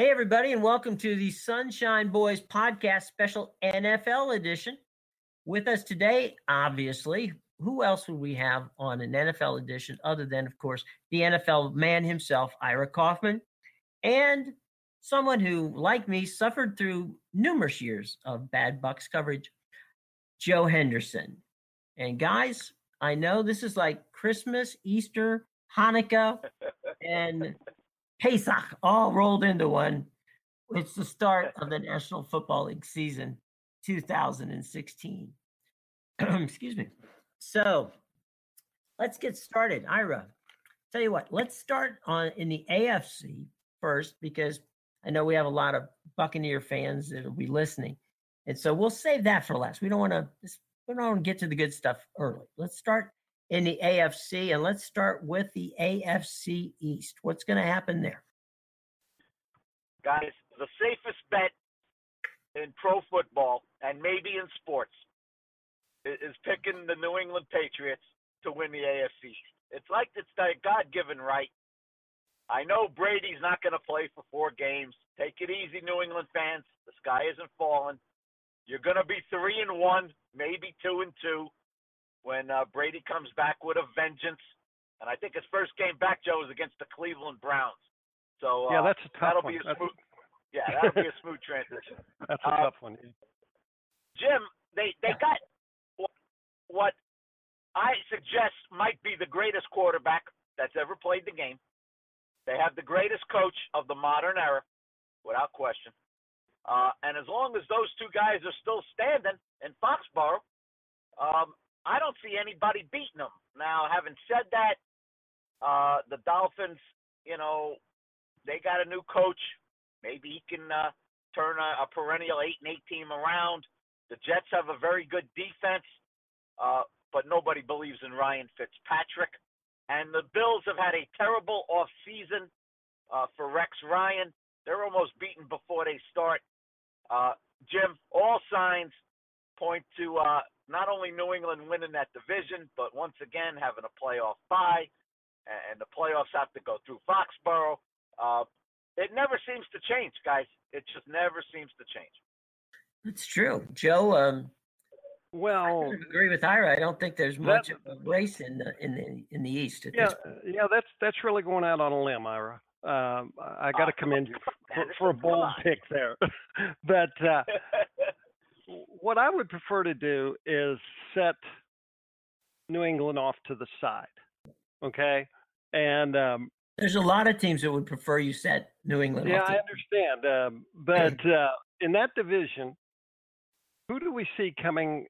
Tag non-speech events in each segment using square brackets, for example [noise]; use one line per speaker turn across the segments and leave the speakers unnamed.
Hey, everybody, and welcome to the Sunshine Boys podcast special NFL edition. With us today, obviously, who else would we have on an NFL edition other than, of course, the NFL man himself, Ira Kaufman, and someone who, like me, suffered through numerous years of bad Bucks coverage, Joe Henderson. And guys, I know this is like Christmas, Easter, Hanukkah, [laughs] and Pesach all rolled into one. It's the start of the National Football League season 2016. [clears throat] Excuse me. So let's get started. Ira, tell you what, let's start on in the AFC first because I know we have a lot of Buccaneer fans that will be listening. And so we'll save that for last. We don't want to we don't want to get to the good stuff early. Let's start in the AFC and let's start with the AFC East. What's going to happen there?
Guys, the safest bet in pro football and maybe in sports is picking the New England Patriots to win the AFC. It's like it's the God-given right. I know Brady's not going to play for four games. Take it easy, New England fans. The sky isn't falling. You're going to be three and one, maybe two and two, when uh, Brady comes back with a vengeance. And I think his first game back, Joe, is against the Cleveland Browns. So
uh, yeah, that's a tough
that'll
one.
Be a smooth, [laughs] yeah, that'll be a smooth transition. [laughs]
That's a uh, tough one.
Jim, they they got what I suggest might be the greatest quarterback that's ever played the game. They have the greatest coach of the modern era, without question. Uh, and as long as those two guys are still standing in Foxborough, um, I don't see anybody beating them. Now, having said that, uh, the Dolphins, you know, they got a new coach. Maybe he can uh, turn a, a perennial eight and eight team around. The Jets have a very good defense. Uh, but nobody believes in Ryan Fitzpatrick. And the Bills have had a terrible off season uh, for Rex Ryan. They're almost beaten before they start. Uh, Jim, all signs point to uh, not only New England winning that division, but once again having a playoff bye, and the playoffs have to go through Foxborough. Uh, it never seems to change, guys. It just never seems to change.
That's true, Joe. Um,
well,
I agree with Ira. I don't think there's much that, of a race in the in the in the East.
yeah, yeah, that's that's really going out on a limb, Ira. Um, I got to oh, commend you [laughs] for, for a bold pick there. [laughs] but uh, [laughs] what I would prefer to do is set New England off to the side. Okay, and um,
there's a lot of teams that would prefer you set New England.
Yeah, I understand. Um, but [clears throat] uh, in that division, who do we see coming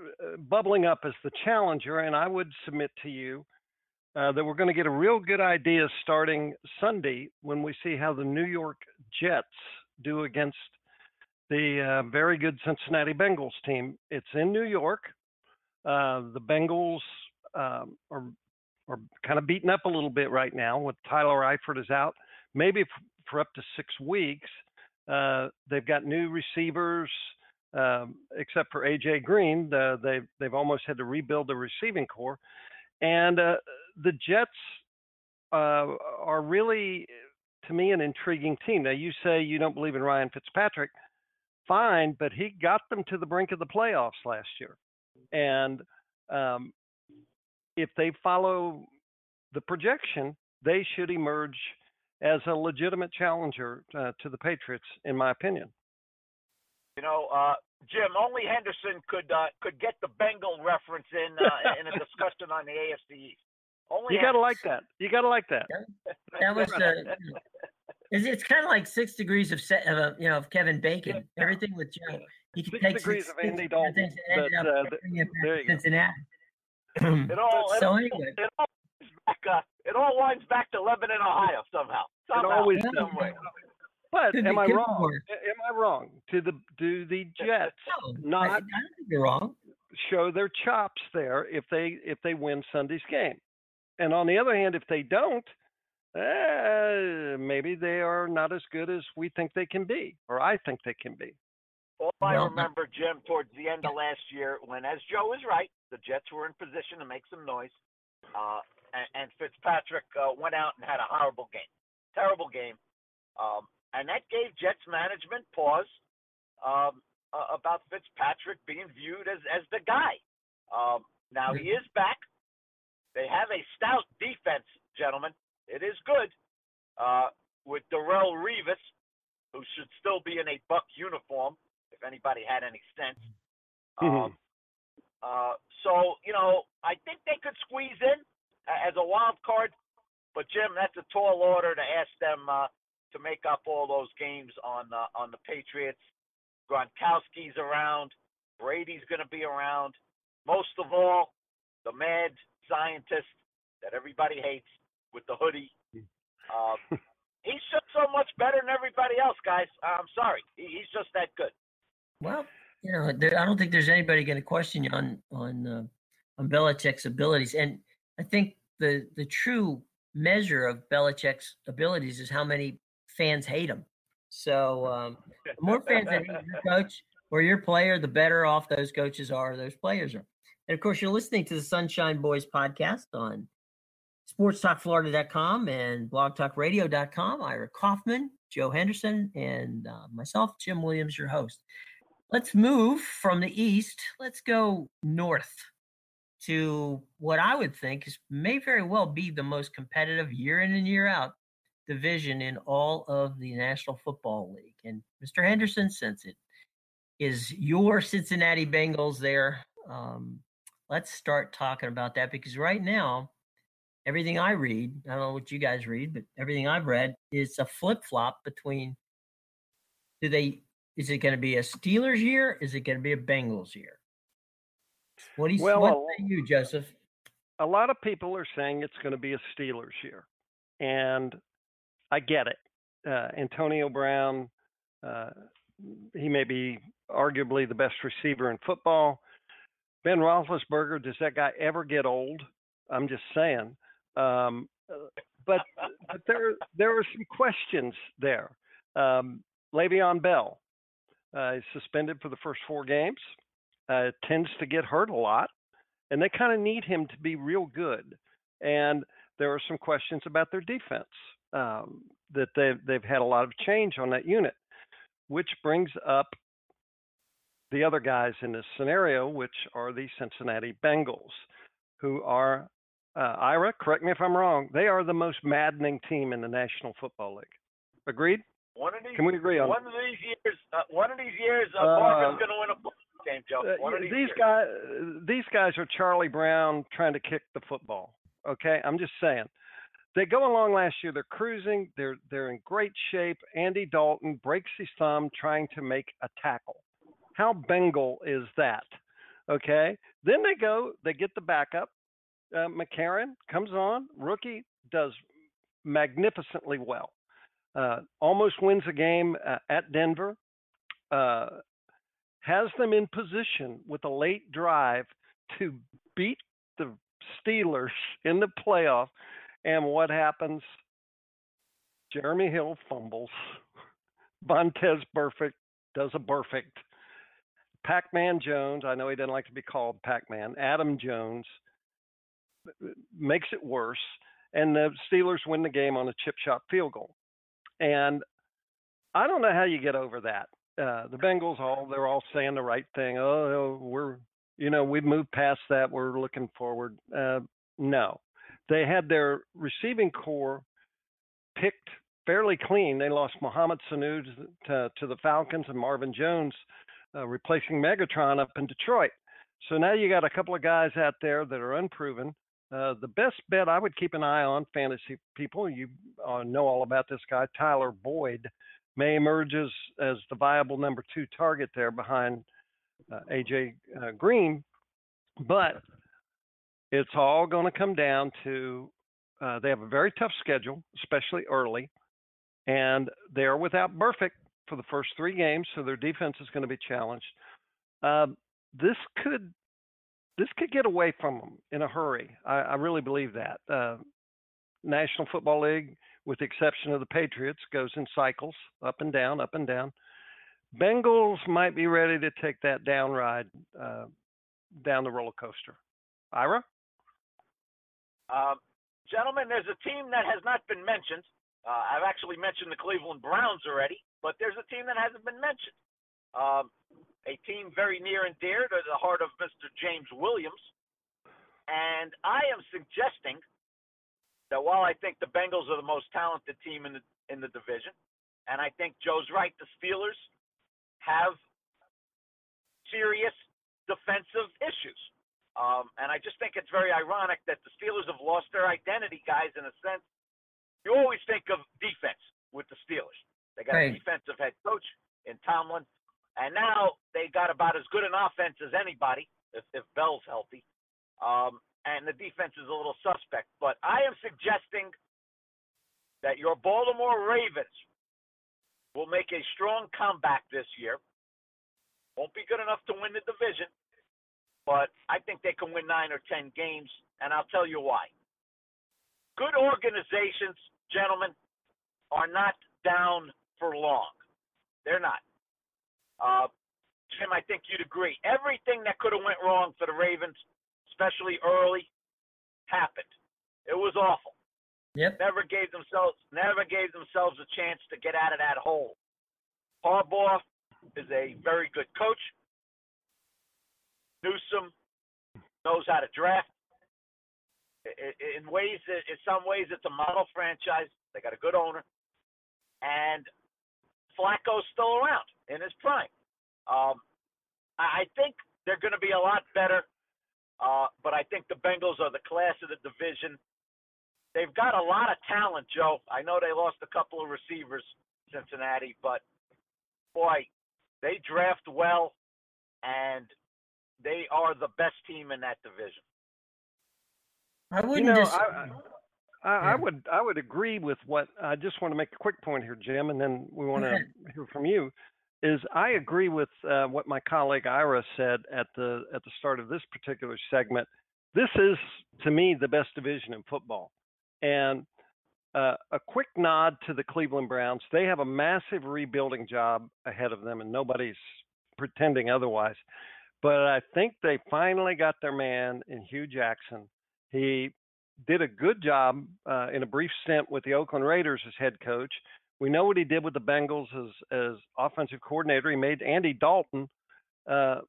uh, bubbling up as the challenger, and I would submit to you uh, that we're going to get a real good idea starting Sunday when we see how the New York Jets do against the uh, very good Cincinnati Bengals team. It's in New York. Uh, the Bengals um, are are kind of beaten up a little bit right now with Tyler Eifert is out, maybe for up to six weeks. Uh, they've got new receivers um, except for AJ Green, the, they've they've almost had to rebuild the receiving corps, and uh, the Jets uh, are really, to me, an intriguing team. Now you say you don't believe in Ryan Fitzpatrick, fine, but he got them to the brink of the playoffs last year, and um, if they follow the projection, they should emerge as a legitimate challenger uh, to the Patriots, in my opinion.
You know, uh, Jim, only Henderson could uh, could get the Bengal reference in uh, in a discussion on the AFC East. Only
you got to like that. You got to like that.
That was uh, it's, it's kind of like six degrees of set, uh, you know of Kevin Bacon. Everything with Joe,
he could take
degrees
six, of Andy Dalton. But, uh, there you
Cincinnati.
Go. it [clears throat] all
so
it,
anyway.
it all back, uh, it all winds back to Lebanon, Ohio somehow. somehow
it always
some way.
But am I wrong? Am I wrong? To the do the Jets no, not I, I
you're wrong.
show their chops there if they if they win Sunday's game? And on the other hand, if they don't, eh, maybe they are not as good as we think they can be, or I think they can be.
All I remember, Jim, towards the end of last year, when, as Joe is right, the Jets were in position to make some noise, uh, and, and Fitzpatrick uh, went out and had a horrible game, terrible game. Um, and that gave Jets management pause um, uh, about Fitzpatrick being viewed as as the guy. Um, now he is back. They have a stout defense, gentlemen. It is good uh, with Darrelle Revis, who should still be in a Buck uniform if anybody had any sense. [laughs] Um, uh, so you know, I think they could squeeze in as a wild card. But Jim, that's a tall order to ask them uh, to make up all those games on uh, on the Patriots. Gronkowski's around. Brady's going to be around. Most of all, the mad scientist that everybody hates with the hoodie. Uh, [laughs] he's just so much better than everybody else, guys. I'm sorry. He's just that good.
Well, you know, there, I don't think there's anybody going to question you on on uh, on Belichick's abilities, and I think the the true measure of Belichick's abilities is how many fans hate him. So um, the more fans that hate your [laughs] coach or your player, the better off those coaches are, those players are. And of course, you're listening to the Sunshine Boys podcast on sportstalkflorida.com and blogtalkradio.com. Ira Kaufman, Joe Henderson, and uh, myself, Jim Williams, your host. Let's move from the east. Let's go north to what I would think is may very well be the most competitive year in and year out division in all of the National Football League. And Mr. Henderson, since it is your Cincinnati Bengals there, um, let's start talking about that because right now, everything I read, I don't know what you guys read, but everything I've read is a flip flop between do they is it going to be a Steelers year? Is it going to be a Bengals year? What do you,
Well,
what say you, Joseph?
a lot of people are saying it's going to be a Steelers year, and I get it. Uh, Antonio Brown, uh, he may be arguably the best receiver in football. Ben Roethlisberger, does that guy ever get old? I'm just saying. Um, uh, but but there there are some questions there. Um, Le'Veon Bell uh, is suspended for the first four games. Uh, tends to get hurt a lot and they kind of need him to be real good. And there are some questions about their defense um, that they've they've had a lot of change on that unit, which brings up the other guys in this scenario, which are the Cincinnati Bengals, who are uh, Ira. Correct me if I'm wrong. They are the most maddening team in the National Football League. Agreed?
One of these,
Can we agree on
one of these years, uh, one of these years, uh,
Uh,
Marvin's going to win a football game, Joe.
Uh,
these,
these guys, these guys are Charlie Brown trying to kick the football. Okay, I'm just saying. They go along last year. They're cruising. They're they're in great shape. Andy Dalton breaks his thumb trying to make a tackle. How Bengal is that? Okay. Then they go. They get the backup. Uh, McCarron comes on. Rookie does magnificently well. Uh, almost wins a game uh, at Denver. Uh, has them in position with a late drive to beat the Steelers in the playoff. And what happens? Jeremy Hill fumbles. [laughs] Vontaze Burfict does a Burfict. Pac Man Jones, I know he doesn't like to be called Pac Man, Adam Jones makes it worse. And the Steelers win the game on a chip shot field goal. And I don't know how you get over that uh, the Bengals all they're all saying the right thing. Oh, we're you know we've moved past that. We're looking forward. Uh, no, they had their receiving corps picked fairly clean. They lost Mohamed Sanu to, to the Falcons and Marvin Jones uh, replacing Megatron up in Detroit. So now you got a couple of guys out there that are unproven. Uh, the best bet I would keep an eye on, fantasy people, you uh, know all about this guy, Tyler Boyd may emerge as, as the viable number two target there behind uh, AJ uh, Green, but it's all going to come down to uh, they have a very tough schedule, especially early, and they are without Burfict for the first three games, so their defense is going to be challenged. Um, this could this could get away from them in a hurry. I, I really believe that. Uh, National Football League with the exception of the Patriots, goes in cycles, up and down, up and down. Bengals might be ready to take that down ride uh, down the roller coaster. Ira?
Um, gentlemen, there's a team that has not been mentioned Uh, I've actually mentioned the Cleveland Browns already, but there's a team that hasn't been mentioned. Um, a team very near and dear to the heart of Mr. James Williams. And I am suggesting that while I think the Bengals are the most talented team in the in the division, and I think Joe's right, the Steelers have serious defensive issues. Um, and I just think it's very ironic that the Steelers have lost their identity, guys, in a sense. You always think of defense with the Steelers. They got a defensive head coach in Tomlin, and now they got about as good an offense as anybody if, if Bell's healthy. Um, and the defense is a little suspect. But I am suggesting that your Baltimore Ravens will make a strong comeback this year. Won't be good enough to win the division, but I think they can win nine or ten games, and I'll tell you why. Good organizations, gentlemen, are not down for long. They're not. Uh, Jim, I think you'd agree. Everything that could have went wrong for the Ravens, especially early, happened. It was awful.
Yep.
Never gave themselves never gave themselves a chance to get out of that hole. Harbaugh is a very good coach. Newsome knows how to draft. In ways, in some ways, it's a model franchise. They got a good owner, and Flacco's still around in his prime. Um, I think they're going to be a lot better, uh, but I think the Bengals are the class of the division. They've got a lot of talent, Joe. I know they lost a couple of receivers, Cincinnati, but boy, they draft well, and they are the best team in that division.
I wouldn't.
You know,
dis-
I, I, I would I would agree with what I just want to make a quick point here, Jim, and then we want to hear from you. Is I agree with uh, what my colleague Ira said at the at the start of this particular segment. This is to me the best division in football, and uh, a quick nod to the Cleveland Browns. They have a massive rebuilding job ahead of them, and nobody's pretending otherwise. But I think they finally got their man in Hue Jackson. He did a good job uh, in a brief stint with the Oakland Raiders as head coach. We know what he did with the Bengals as as offensive coordinator. He made Andy Dalton uh,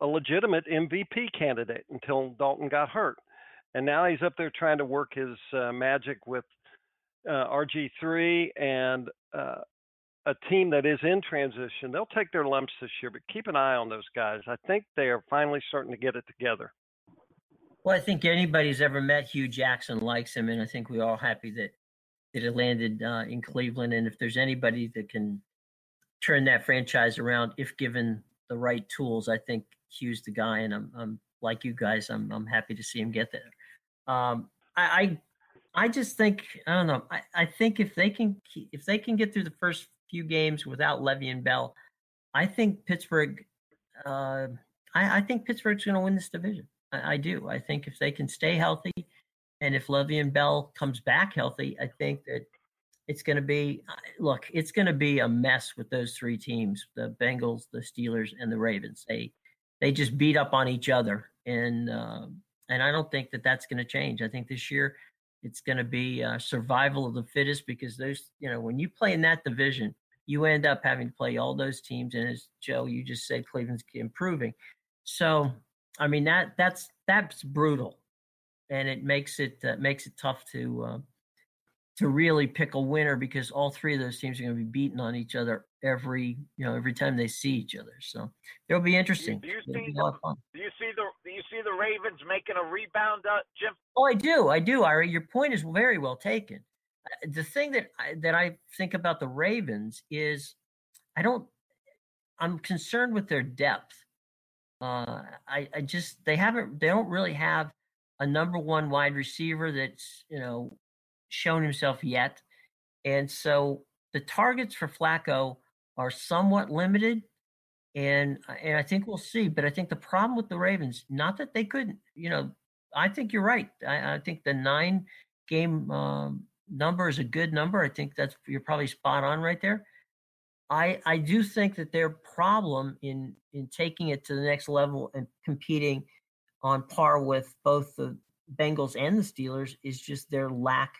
a legitimate MVP candidate until Dalton got hurt, and now he's up there trying to work his uh, magic with uh, RG3 and uh, a team that is in transition. They'll take their lumps this year, but keep an eye on those guys. I think they are finally starting to get it together.
Well, I think anybody who's ever met Hue Jackson likes him, and I think we're all happy that that it landed uh, in Cleveland. And if there's anybody that can turn that franchise around, if given the right tools, I think Hue's the guy. And I'm, I'm like you guys, I'm I'm happy to see him get there. Um, I, I I just think I don't know. I, I think if they can if they can get through the first few games without Le'Veon Bell, I think Pittsburgh. Uh, I, I think Pittsburgh's going to win this division. I, I, do. I think if they can stay healthy, and if Le'Veon Bell comes back healthy, I think that it's going to be. Look, it's going to be a mess with those three teams: the Bengals, the Steelers, and the Ravens. They they just beat up on each other, and uh, and I don't think that that's going to change. I think this year it's going to be uh, survival of the fittest because those, you know, when you play in that division, you end up having to play all those teams. And as Joe, you just said, Cleveland's improving. So, I mean that that's that's brutal, and it makes it uh, makes it tough to uh, to really pick a winner because all three of those teams are going to be beating on each other every you know every time they see each other. So it'll be interesting.
Do you, do you see the, do you see the do you see the Ravens making a rebound, uh, Jim?
Oh, I do, I do. Ari, your point is very well taken. Uh, the thing that I, that I think about the Ravens is I don't. I'm concerned with their depth. Uh, I, I just they haven't they don't really have a number one wide receiver that's you know shown himself yet. And so the targets for Flacco are somewhat limited. And and I think we'll see. But I think the problem with the Ravens, not that they couldn't, you know, I think you're right. I, I think the nine game um, number is a good number. I think that's you're probably spot on right there. I I do think that their problem in in taking it to the next level and competing on par with both the Bengals and the Steelers is just their lack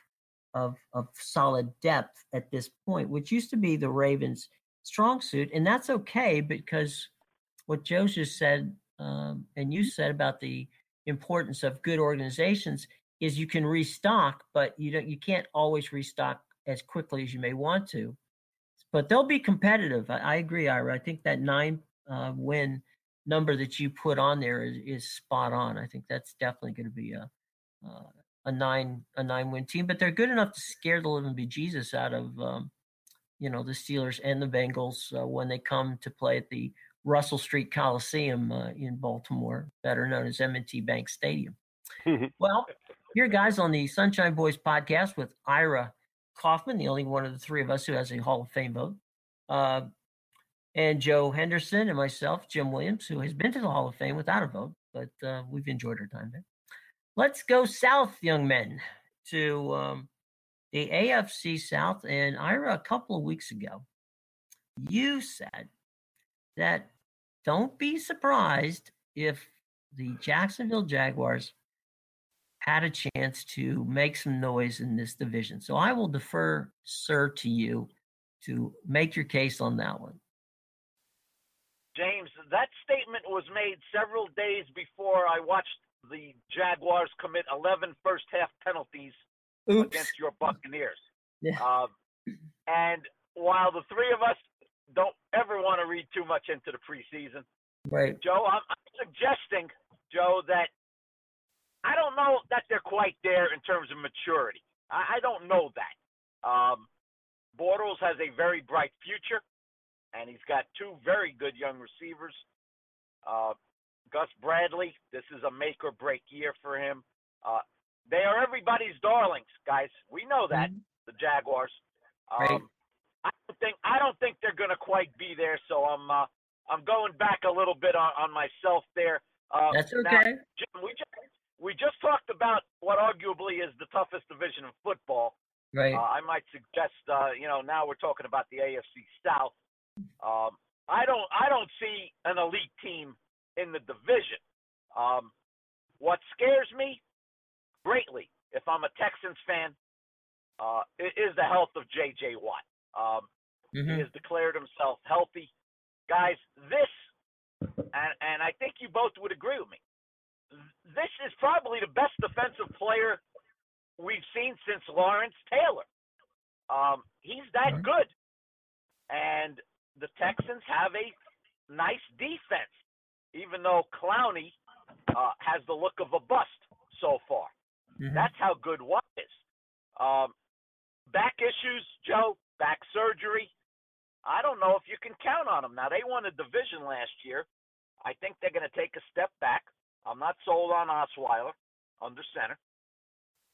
of of solid depth at this point, which used to be the Ravens' strong suit, and that's okay because what Joe just said um, and you said about the importance of good organizations is you can restock, but you don't you can't always restock as quickly as you may want to. But they'll be competitive. I, I agree, Ira. I think that nine uh, win number that you put on there is, is spot on. I think that's definitely going to be a uh, a nine a nine win team. But they're good enough to scare the living bejesus out of um, you know the Steelers and the Bengals uh, when they come to play at the Russell Street Coliseum uh, in Baltimore, better known as M&T Bank Stadium. [laughs] well, here, guys, on the Sunshine Boys podcast with Ira Kaufman, the only one of the three of us who has a Hall of Fame vote, uh, and Joe Henderson and myself, Jim Williams, who has been to the Hall of Fame without a vote, but uh, we've enjoyed our time there. Let's go south, young men, to um, the AFC South. And Ira, a couple of weeks ago, you said that don't be surprised if the Jacksonville Jaguars had a chance to make some noise in this division. So I will defer, sir, to you to make your case on that one.
James, that statement was made several days before I watched the Jaguars commit 11 first half penalties Oops. against your Buccaneers. Yeah. Uh, and while the three of us don't ever want to read too much into the preseason,
right,
Joe, I'm, I'm suggesting, Joe, that I don't know that they're quite there in terms of maturity. I, I don't know that. Um, Bortles has a very bright future, and he's got two very good young receivers. Uh, Gus Bradley, this is a make or break year for him. Uh, they are everybody's darlings, guys. We know that mm-hmm. the Jaguars. Um, right. I don't think I don't think they're going to quite be there. So I'm uh, I'm going back a little bit on, on myself there.
Uh, That's okay.
Now, Jim, we just we just talked about what arguably is the toughest division of football.
Right.
Uh, I might suggest, uh, you know, now we're talking about the AFC South. Um, I don't I don't see an elite team in the division. Um, what scares me greatly, if I'm a Texans fan, uh, is the health of J.J. Watt. Um, mm-hmm. He has declared himself healthy. Guys, this, and, and I think you both would agree with me, this is probably the best defensive player we've seen since Lawrence Taylor. Um, he's that good. And the Texans have a nice defense even though Clowney uh, has the look of a bust so far. Mm-hmm. That's how good Watt is. Um, back issues, Joe, back surgery. I don't know if you can count on them. Now, they won a division last year. I think they're going to take a step back. I'm not sold on Osweiler under center.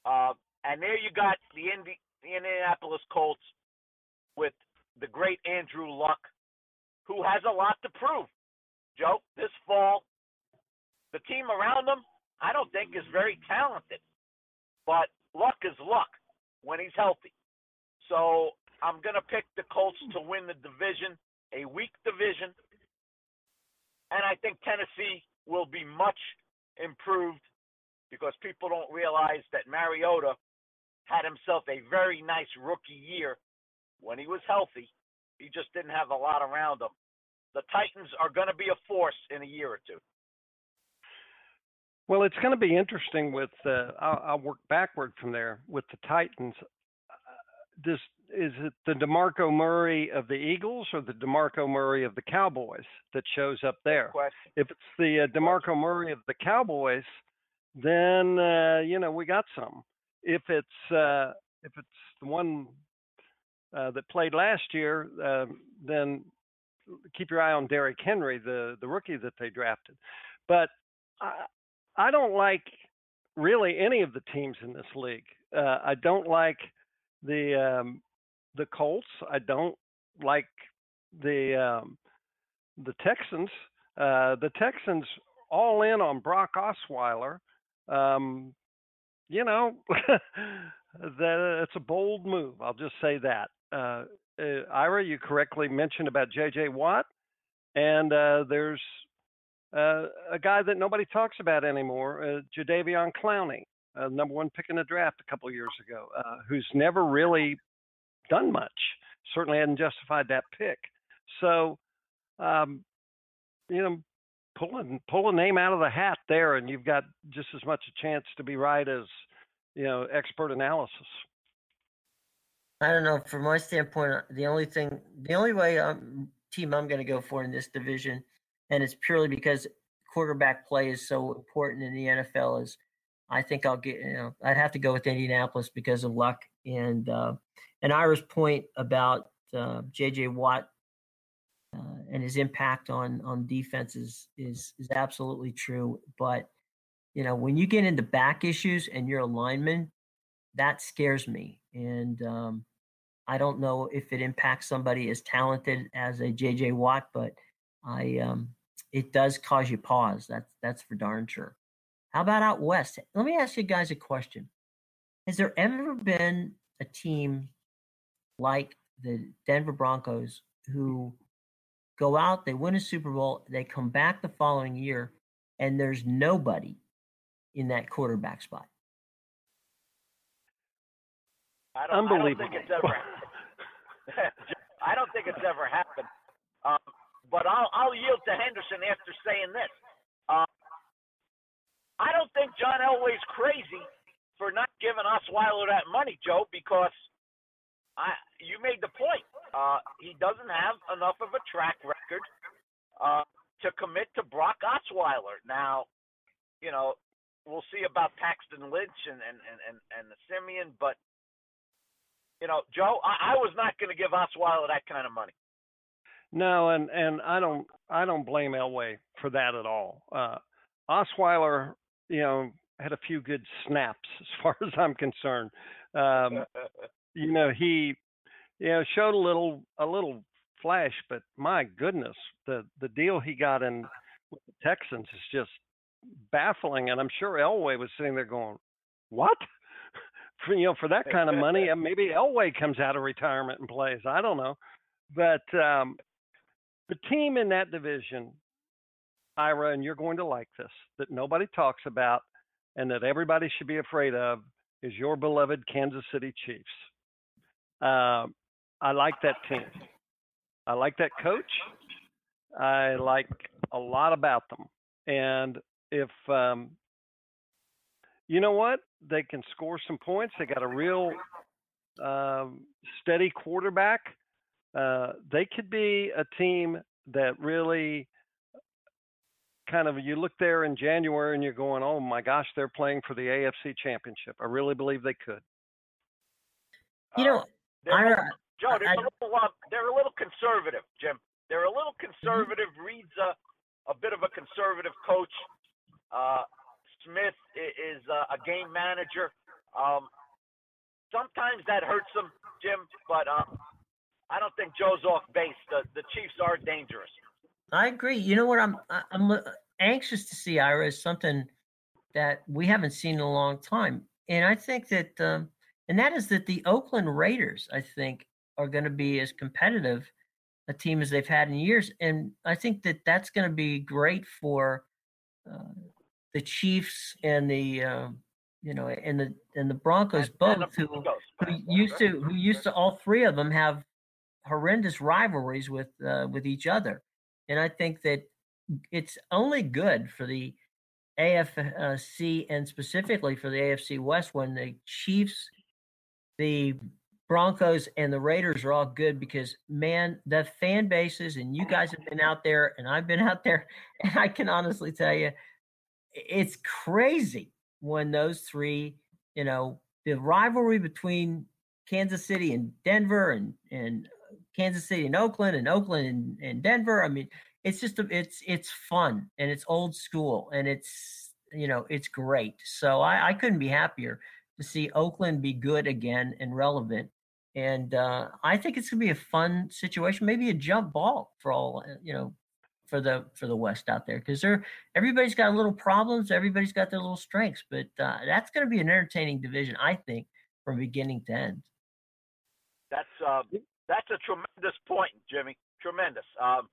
Uh, and there you got the, Indi- the Indianapolis Colts with the great Andrew Luck, who has a lot to prove. Joe, this fall, the team around him, I don't think is very talented. But luck is luck when he's healthy. So I'm going to pick the Colts to win the division, a weak division. And I think Tennessee will be much improved because people don't realize that Mariota had himself a very nice rookie year when he was healthy. He just didn't have a lot around him the Titans are going to be a force in a year or two.
Well, it's going to be interesting with. Uh, I'll, I'll, work backward from there with the Titans. This is it the Demarco Murray of the Eagles or the Demarco Murray of the Cowboys that shows up there? If it's the uh, Demarco Murray of the Cowboys, then uh, you know we got some. If it's uh, if it's the one uh, that played last year, uh, then keep your eye on Derrick Henry, the the rookie that they drafted. But I I don't like really any of the teams in this league. Uh, I don't like the um, the Colts. I don't like the um, the Texans. Uh, the Texans all in on Brock Osweiler. Um, you know, [laughs] that it's a bold move. I'll just say that. Uh, uh, Ira, you correctly mentioned about J.J. Watt, and uh, there's uh, a guy that nobody talks about anymore, uh, Jadeveon Clowney. number one pick in the draft a couple years ago, who's never really done much. Certainly hadn't justified that pick. So, um, you know, pull a, pull a name out of the hat there, and you've got just as much a chance to be right as you know expert analysis.
I don't know. From my standpoint, uh, the only thing, the only way um, team I'm going to go for in this division, and it's purely because quarterback play is so important in the NFL. Is I think I'll get, you know, I'd have to go with Indianapolis because of luck and uh, and Ira's point about uh, J.J. Watt uh, and his impact on on defense is is is absolutely true. But you know, when you get into back issues and you're a lineman, that scares me. And um, I don't know if it impacts somebody as talented as a JJ Watt, but I um, it does cause you pause. That's that's for darn sure. How about out west? Let me ask you guys a question. Has there ever been a team like the Denver Broncos who go out, they win a Super Bowl, they come back the following year, and there's nobody in that quarterback spot?
I don't,
Unbelievable.
I don't think it's ever. I don't think it's ever happened. Um, but I'll I'll yield to Henderson after saying this. Um, I don't think John Elway's crazy for not giving Osweiler that money, Joe, because I you made the point. Uh, he doesn't have enough of a track record uh, to commit to Brock Osweiler. Now, you know, we'll see about Paxton Lynch and and and and, and the Siemian, but you know, Joe, I, I was not going to give Osweiler that kind of money.
No, and and I don't I don't blame Elway for that at all. Uh, Osweiler, you know, had a few good snaps as [laughs] far as I'm concerned. Um, you know, he you know showed a little a little flash, but my goodness, the the deal he got in with the Texans is just baffling, and I'm sure Elway was sitting there going, "What?" For you know, for that kind of money, and [laughs] maybe Elway comes out of retirement and plays. I don't know, but um, the team in that division, Ira, and you're going to like this, that nobody talks about, and that everybody should be afraid of, is your beloved Kansas City Chiefs. Uh, I like that team. I like that coach. I like a lot about them. And if um, you know what, they can score some points. They got a real um, steady quarterback. Uh, they could be a team that really kind of you look there in January and you're going, oh my gosh, they're playing for the AFC Championship. I really believe they could.
You know,
They're,
Ira,
Joe, they're,
I-
a little, uh, they're a little conservative, Jim. They're a little conservative. Reid's a, a bit of a conservative coach. Uh, Smith i- is a, a game manager. Um, sometimes that hurts them, Jim, but um, I don't think Joe's off base. The, the Chiefs are dangerous.
I agree. You know what I'm I'm anxious to see Ira is something that we haven't seen in a long time, and I think that um, and that is that the Oakland Raiders I think are going to be as competitive a team as they've had in years, and I think that that's going to be great for uh, the Chiefs and the uh, you know and the and the Broncos
And-
both
and the
who
Broncos.
who used to who used to all three of them have horrendous rivalries with uh, with each other, and I think that it's only good for the AFC and specifically for the AFC West when the Chiefs, the Broncos, and the Raiders are all good because man, the fan bases and you guys have been out there and I've been out there, [laughs] and I can honestly tell you, it's crazy when those three, you know, the rivalry between Kansas City and Denver and and Kansas City and Oakland and Oakland and, and Denver. I mean, it's just a, it's it's fun and it's old school and it's you know it's great. So I, I couldn't be happier to see Oakland be good again and relevant. And uh, I think it's gonna be a fun situation, maybe a jump ball for all uh, you know for the for the West out there because they're everybody's got little problems, everybody's got their little strengths, but uh, that's going to be an entertaining division, I think, from beginning to end.
That's uh, that's a tremendous point, Jimmy. Tremendous. Um,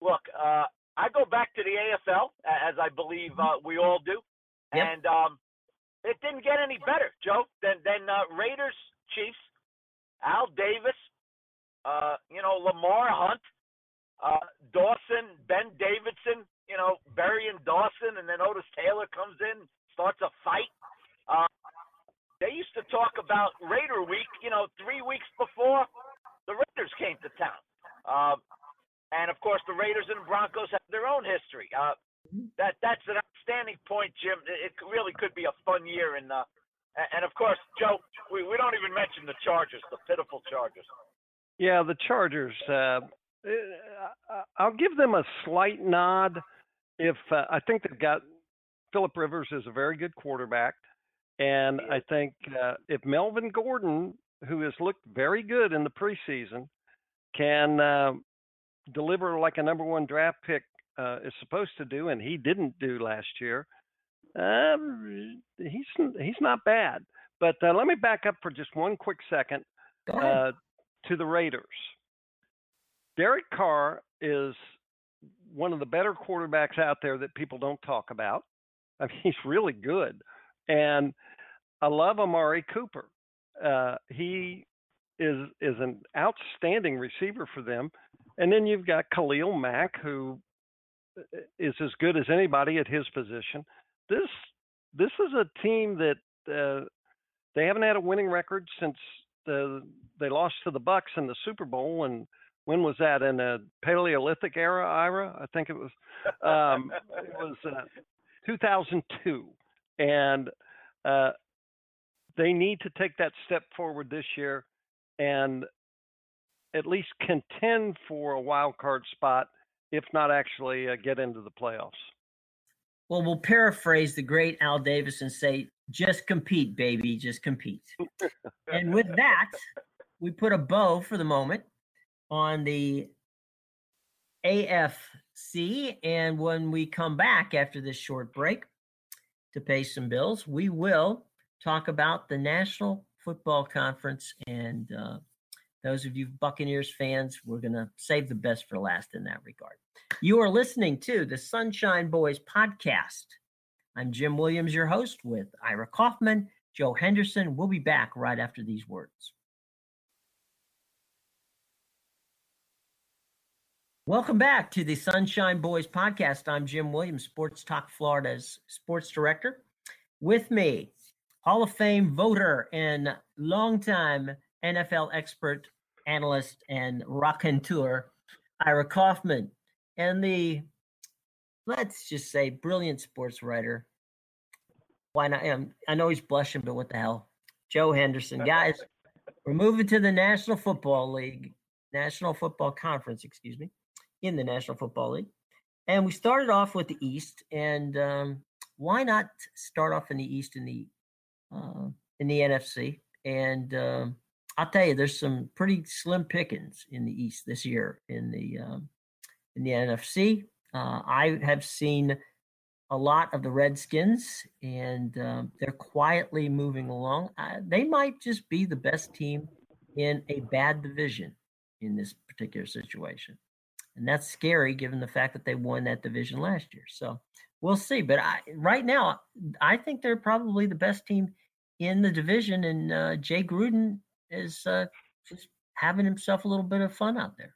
look, uh, I go back to the AFL as I believe uh, we all do,
Yep.
and um, it didn't get any better, Joe, than than uh, Raiders Chiefs, Al Davis, uh, you know Lamar Hunt, uh, Dawson, Ben Davidson, you know Berry and Dawson, and then Otis Taylor comes in, starts a fight. Uh, they used to talk about Raider Week, you know, three weeks before the Raiders came to town. Uh, and of course, the Raiders and the Broncos have their own history. Uh, that that's an outstanding point, Jim. It really could be a fun year, and uh, and of course, Joe, we, we don't even mention the Chargers, the pitiful Chargers.
Yeah, the Chargers. Uh, I'll give them a slight nod. If uh, I think they've got Philip Rivers is a very good quarterback, and I think uh, if Melvin Gordon, who has looked very good in the preseason, can uh, deliver like a number one draft pick uh, is supposed to do, and he didn't do last year. Um, he's he's not bad. But uh, let me back up for just one quick second uh, to the Raiders. Derek Carr is one of the better quarterbacks out there that people don't talk about. I mean, [laughs] he's really good, and I love Amari Cooper. Uh, he is is an outstanding receiver for them, and then you've got Khalil Mack, who is as good as anybody at his position. This this is a team that uh, they haven't had a winning record since the they lost to the Bucks in the Super Bowl and when was that in a Paleolithic era, Ira? I think it was um, it was uh, 2002, and uh, they need to take that step forward this year and at least contend for a wild card spot if not actually uh, get into the playoffs.
Well, we'll paraphrase the great Al Davis and say, just compete, baby, just compete. [laughs] and with that, we put a bow for the moment on the AFC. And when we come back after this short break to pay some bills, we will talk about the National Football Conference and uh, those of you Buccaneers fans, we're going to save the best for last in that regard. You are listening to the Sunshine Boys podcast. I'm Jim Williams, your host, with Ira Kaufman, Joe Henderson. We'll be back right after these words. Welcome back to the Sunshine Boys podcast. I'm Jim Williams, Sports Talk Florida's sports director. With me, Hall of Fame voter and longtime NFL expert, analyst, and raconteur, Ira Kaufman, and the, let's just say, brilliant sports writer. Why not? Um, I know he's blushing, but what the hell? Joe Henderson. Guys, we're moving to the National Football League, National Football Conference, excuse me, in the National Football League. And we started off with the East, and um, why not start off in the East in the uh, in the NFC? And um, I'll tell you, there's some pretty slim pickings in the East this year in the um, in the NFC. Uh, I have seen a lot of the Redskins, and um, they're quietly moving along. Uh, they might just be the best team in a bad division in this particular situation, and that's scary given the fact that they won that division last year. So we'll see. But I, right now, I think they're probably the best team in the division, and uh, Jay Gruden is uh, just having himself a little bit of fun out there.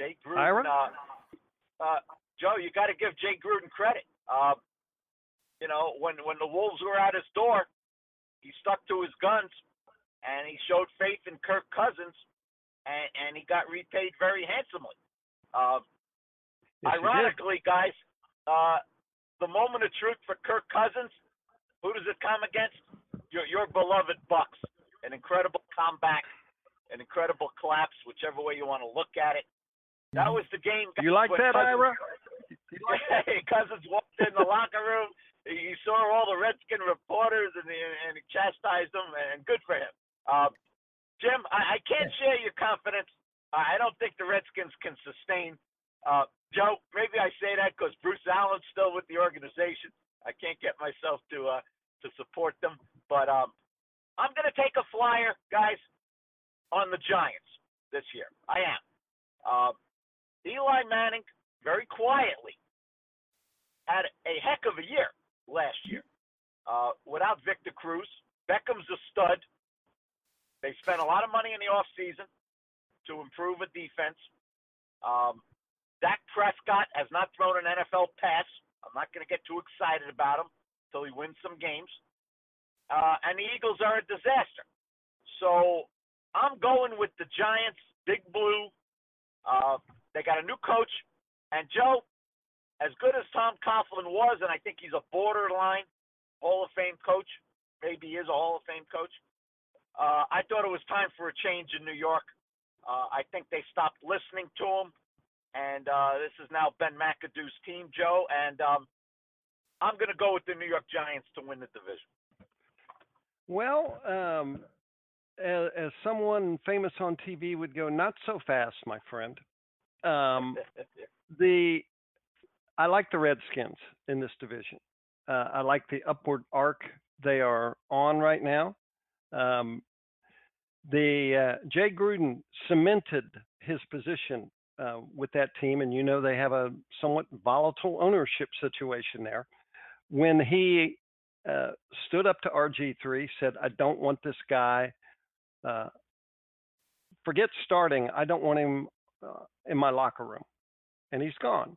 Jay Gruden, uh, uh, Joe, you got to give Jay Gruden credit. Uh, you know, when when the Wolves were at his door, he stuck to his guns, and he showed faith in Kirk Cousins, and, and he got repaid very handsomely. Uh, yes, ironically, guys, uh, the moment of truth for Kirk Cousins, who does it come against? your, your beloved Bucks. An incredible comeback, an incredible collapse, whichever way you want to look at it. That mm-hmm. was the game.
You like that, Cousins, [laughs] Ira?
Cousins walked in the locker room. He saw all the Redskin reporters and he, and he chastised them, and good for him. Uh, Jim, I, I can't share your confidence. I don't think the Redskins can sustain. Uh, Joe, maybe I say that because Bruce Allen's still with the organization. I can't get myself to uh, to support them. But um, I'm going to take a flyer, guys, on the Giants this year. I am. Uh, Eli Manning, very quietly, had a heck of a year. last year. Uh, without Victor Cruz, Beckham's a stud. They spent a lot of money in the offseason to improve a defense. Um, Dak Prescott has not thrown an NFL pass. I'm not going to get too excited about him until he wins some games. Uh, and the Eagles are a disaster. So I'm going with the Giants, Big Blue. Uh, they got a new coach. And Joe, as good as Tom Coughlin was, and I think he's a borderline Hall of Fame coach, maybe he is a Hall of Fame coach. Uh, I thought it was time for a change in New York. Uh, I think they stopped listening to him, and uh, this is now Ben McAdoo's team, Joe. And um, I'm going to go with the New York Giants to win the division.
Well, um, as, as, someone famous on TV would go, not so fast, my friend. Um, [laughs] the I like the Redskins in this division. Uh, I like the upward arc they are on right now. Um, the uh, Jay Gruden cemented his position uh, with that team, and you know they have a somewhat volatile ownership situation there. When he uh, stood up to RG3, said, "I don't want this guy. Uh, forget starting. I don't want him uh, in my locker room," and he's gone.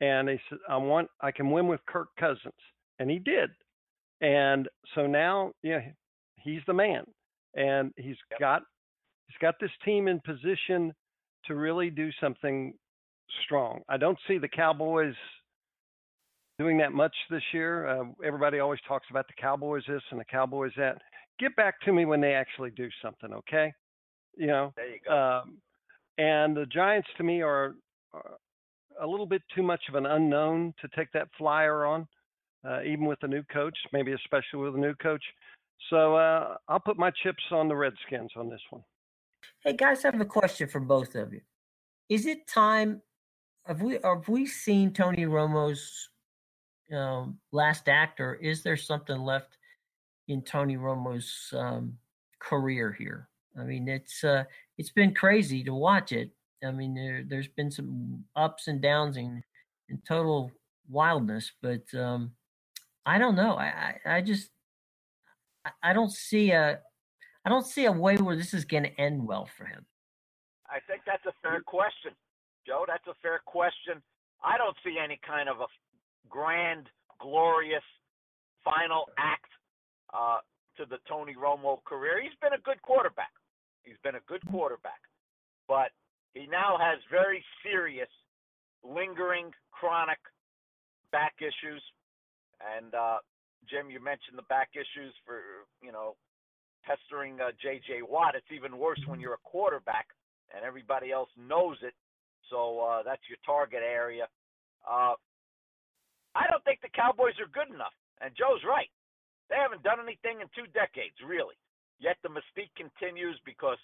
And he said, "I want. I can win with Kirk Cousins," and he did. And so now, yeah, he's the man and he's yep. got he's got this team in position to really do something strong. I don't see the Cowboys doing that much this year. Uh, everybody always talks about the Cowboys this and the Cowboys that. Get back to me when they actually do something, okay? You know.
There you go. Um,
and the Giants to me are, are, a little bit too much of an unknown to take that flyer on, uh, even with a new coach, maybe especially with a new coach. So uh, I'll put my chips on the Redskins on this one.
Hey guys, I have a question for both of you. Is it time? Have we have we seen Tony Romo's um, last act, or is there something left in Tony Romo's um, career here? I mean, it's uh, it's been crazy to watch it. I mean, there, there's been some ups and downs and, and total wildness, but um, I don't know. I, I, I just I don't see a I don't see a way where this is going to end well for him.
I think that's a fair question, Joe. That's a fair question. I don't see any kind of a grand, glorious final act uh, to the Tony Romo career. He's been a good quarterback. He's been a good quarterback, but he now has very serious, lingering, chronic back issues, and uh, Jim, you mentioned the back issues for you know pestering uh, J.J. Watt. It's even worse when you're a quarterback and everybody else knows it. So uh, that's your target area. Uh, I don't think the Cowboys are good enough. And Joe's right. They haven't done anything in two decades, really. Yet the mystique continues because,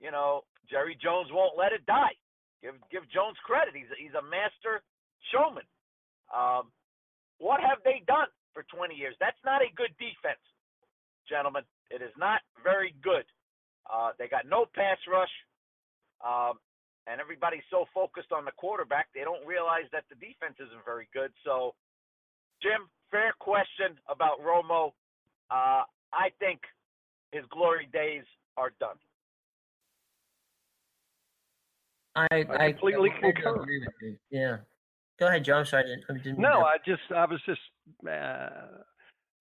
you know, Jerry Jones won't let it die. Give give Jones credit. He's he's a master showman. Um, what have they done? For 20 years. That's not a good defense, gentlemen. It is not very good. Uh, they got no pass rush, um, and everybody's so focused on the quarterback they don't realize that the defense isn't very good. So, Jim, fair question about Romo. Uh, I think his glory days are done.
I, I
completely
I,
concur.
Yeah. Go ahead, Joe. Sorry, I didn't, I didn't
no, I just I was just uh,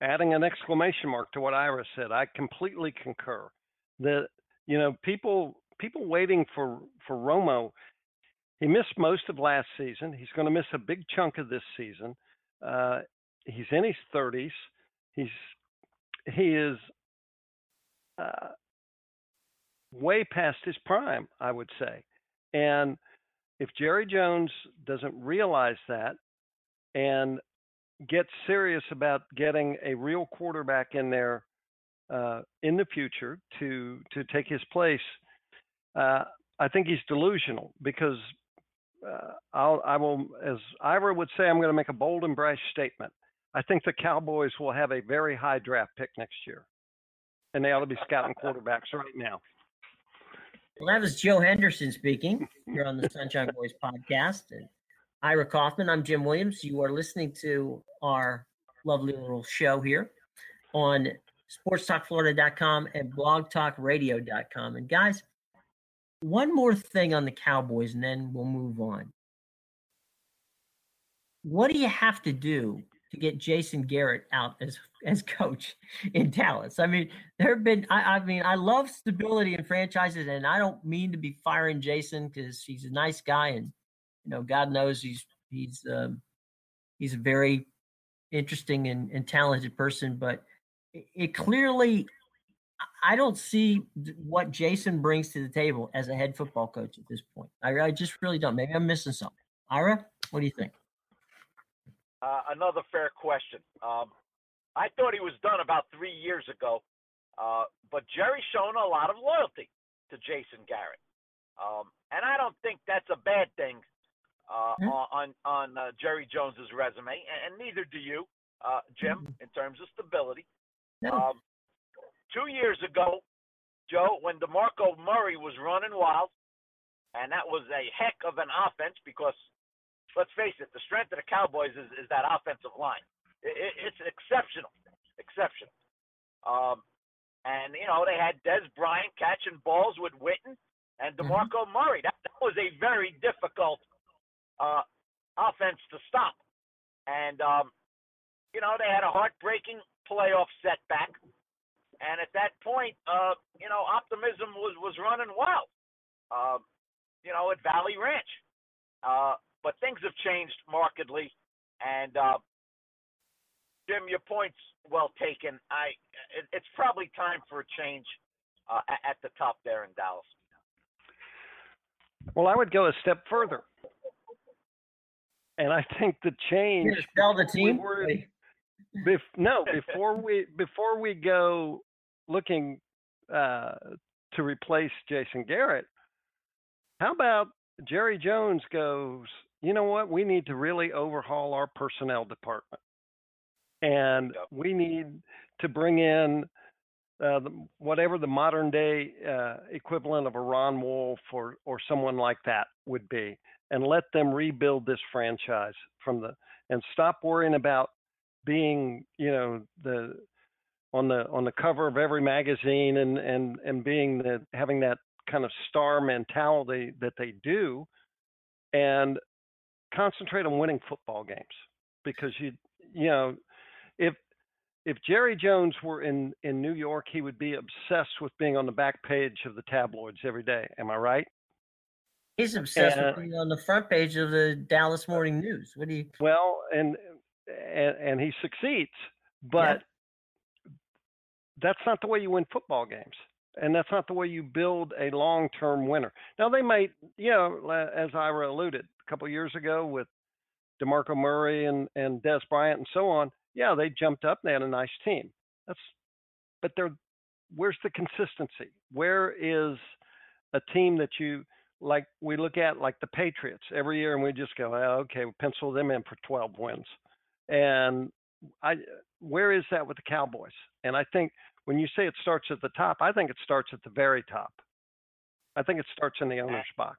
adding an exclamation mark to what Ira said. I completely concur. That you know people people waiting for for Romo. He missed most of last season. He's going to miss a big chunk of this season. Uh, he's in his 30s. He's he is uh, way past his prime, I would say, and if Jerry Jones doesn't realize that and get serious about getting a real quarterback in there uh, in the future to to take his place, uh, I think he's delusional because uh, I'll, I will, as Ira would say, I'm going to make a bold and brash statement. I think the Cowboys will have a very high draft pick next year, and they ought to be scouting quarterbacks right now.
Well, that was Joe Henderson speaking here on the Sunshine Boys podcast. And Ira Kaufman, I'm Jim Williams. You are listening to our lovely little show here on sportstalkflorida.com and blogtalkradio.com. And guys, one more thing on the Cowboys, and then we'll move on. What do you have to do to get Jason Garrett out as as coach in Dallas? I mean, there have been. I, I mean, I love stability in franchises, and I don't mean to be firing Jason because he's a nice guy, and you know, God knows he's he's um, he's a very interesting and, and talented person, but it, it clearly I don't see what Jason brings to the table as a head football coach at this point. I, I just really don't. Maybe I'm missing something. Ira, what do you think?
Uh, another fair question. Um, I thought he was done about three years ago, uh, but Jerry's shown a lot of loyalty to Jason Garrett, um, and I don't think that's a bad thing uh, mm-hmm. on on uh, Jerry Jones's resume, and, and neither do you, uh, Jim, mm-hmm. in terms of stability. No. Um, two years ago, Joe, when DeMarco Murray was running wild, and that was a heck of an offense because, let's face it, the strength of the Cowboys is, is that offensive line. It, it, it's exceptional, exceptional. Um, and you know they had Dez Bryant catching balls with Witten and mm-hmm. DeMarco mm-hmm. Murray. That, that was a very difficult uh, offense to stop. And um, you know they had a heartbreaking playoff setback and at that point, uh, you know, optimism was was running wild. Uh, you know, at Valley Ranch. Uh, but things have changed markedly, and uh, Jim, your point's well taken. I it, it's probably time for a change uh, at the top there in Dallas.
Well, I would go a step further, and I think the change.
Sell the team.
Bef- no, [laughs] before we before we go looking uh, to replace Jason Garrett, how about Jerry Jones goes? You know what? We need to really overhaul our personnel department, and we need to bring in uh, the, whatever the modern day uh, equivalent of a Ron Wolf or or someone like that would be, and let them rebuild this franchise from the and stop worrying about being you know the on the on the cover of every magazine and and and being the having that kind of star mentality that they do and concentrate on winning football games. Because you you know if if Jerry Jones were in in New York he would be obsessed with being on the back page of the tabloids every day. Am i right
he's obsessed and, with being on the front page of the Dallas uh, Morning News what do you
well and and, and he succeeds, but yeah. that's not the way you win football games. And that's not the way you build a long term winner. Now, they might, you know, as Ira alluded a couple years ago with DeMarco Murray and, and Dez Bryant and so on, yeah, they jumped up and they had a nice team. That's, but they're, where's the consistency? Where is a team that you, like we look at like the Patriots every year and we just go, oh, okay, we pencil them in for 12 wins. And I, where is that with the Cowboys? And I think when you say it starts at the top, I think it starts at the very top. I think it starts in the owner's box.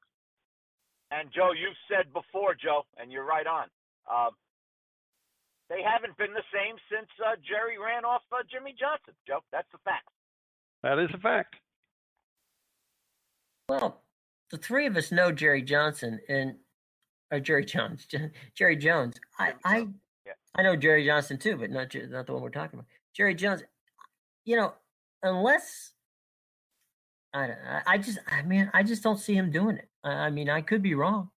And Joe, you've said before, Joe, and you're right on. Uh, they haven't been the same since uh, Jerry ran off uh, Jimmy Johnson. Joe, that's the fact.
That is a fact.
Well, the three of us know Jerry Johnson and uh, Jerry Jones, [laughs] Jerry Jones. I, I I know Jerry Johnson too, but not not the one we're talking about. Jerry Jones, you know, unless I I just I mean I just don't see him doing it. I mean I could be wrong,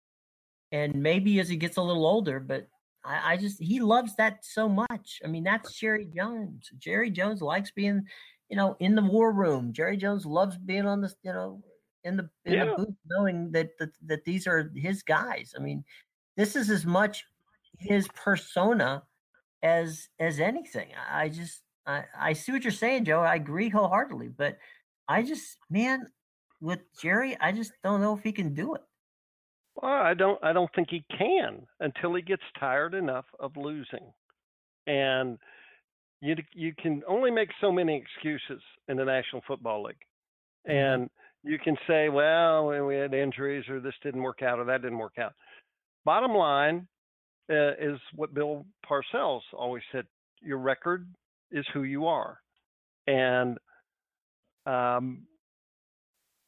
and maybe as he gets a little older, but I, I just he loves that so much. I mean that's Jerry Jones. Jerry Jones likes being, you know, in the war room. Jerry Jones loves being on the you know in the in yeah. the booth, knowing that, that that these are his guys. I mean, this is as much his persona as as anything. I just I, I see what you're saying, Joe. I agree wholeheartedly, but I just man, with Jerry, I just don't know if he can do it.
Well, I don't I don't think he can until he gets tired enough of losing. And you you can only make so many excuses in the National Football League. Mm-hmm. And you can say, well, we had injuries or this didn't work out or that didn't work out. Bottom line, uh, is what Bill Parcells always said. your record is who you are, and um,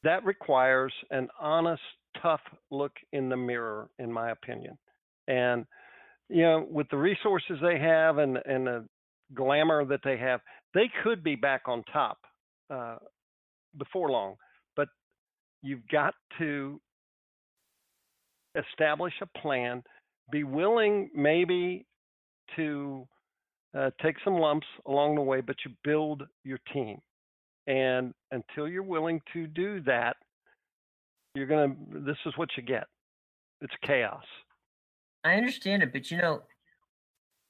that requires an honest, tough look in the mirror, in my opinion. And you know, with the resources they have and and the glamour that they have, they could be back on top uh, before long. You've got to establish a plan, be willing maybe to uh, take some lumps along the way, but you build your team. And until you're willing to do that, you're going to, this is what you get. It's chaos.
I understand it, but you know,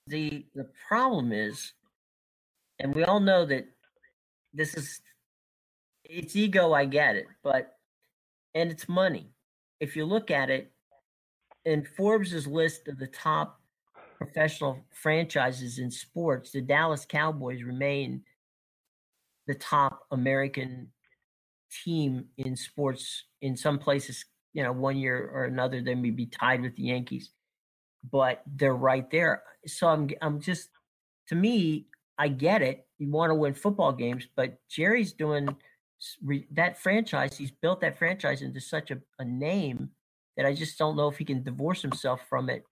the the problem is, and we all know that this is it's ego, I get it, but and it's money. If you look at it, in Forbes's list of the top professional franchises in sports, the Dallas Cowboys remain the top American team in sports. In some places, you know, one year or another, they may be tied with the Yankees, but they're right there. So I'm, I'm just, to me, I get it. You want to win football games, but Jerry's doing that franchise. He's built that franchise into such a, a name that I just don't know if he can divorce himself from it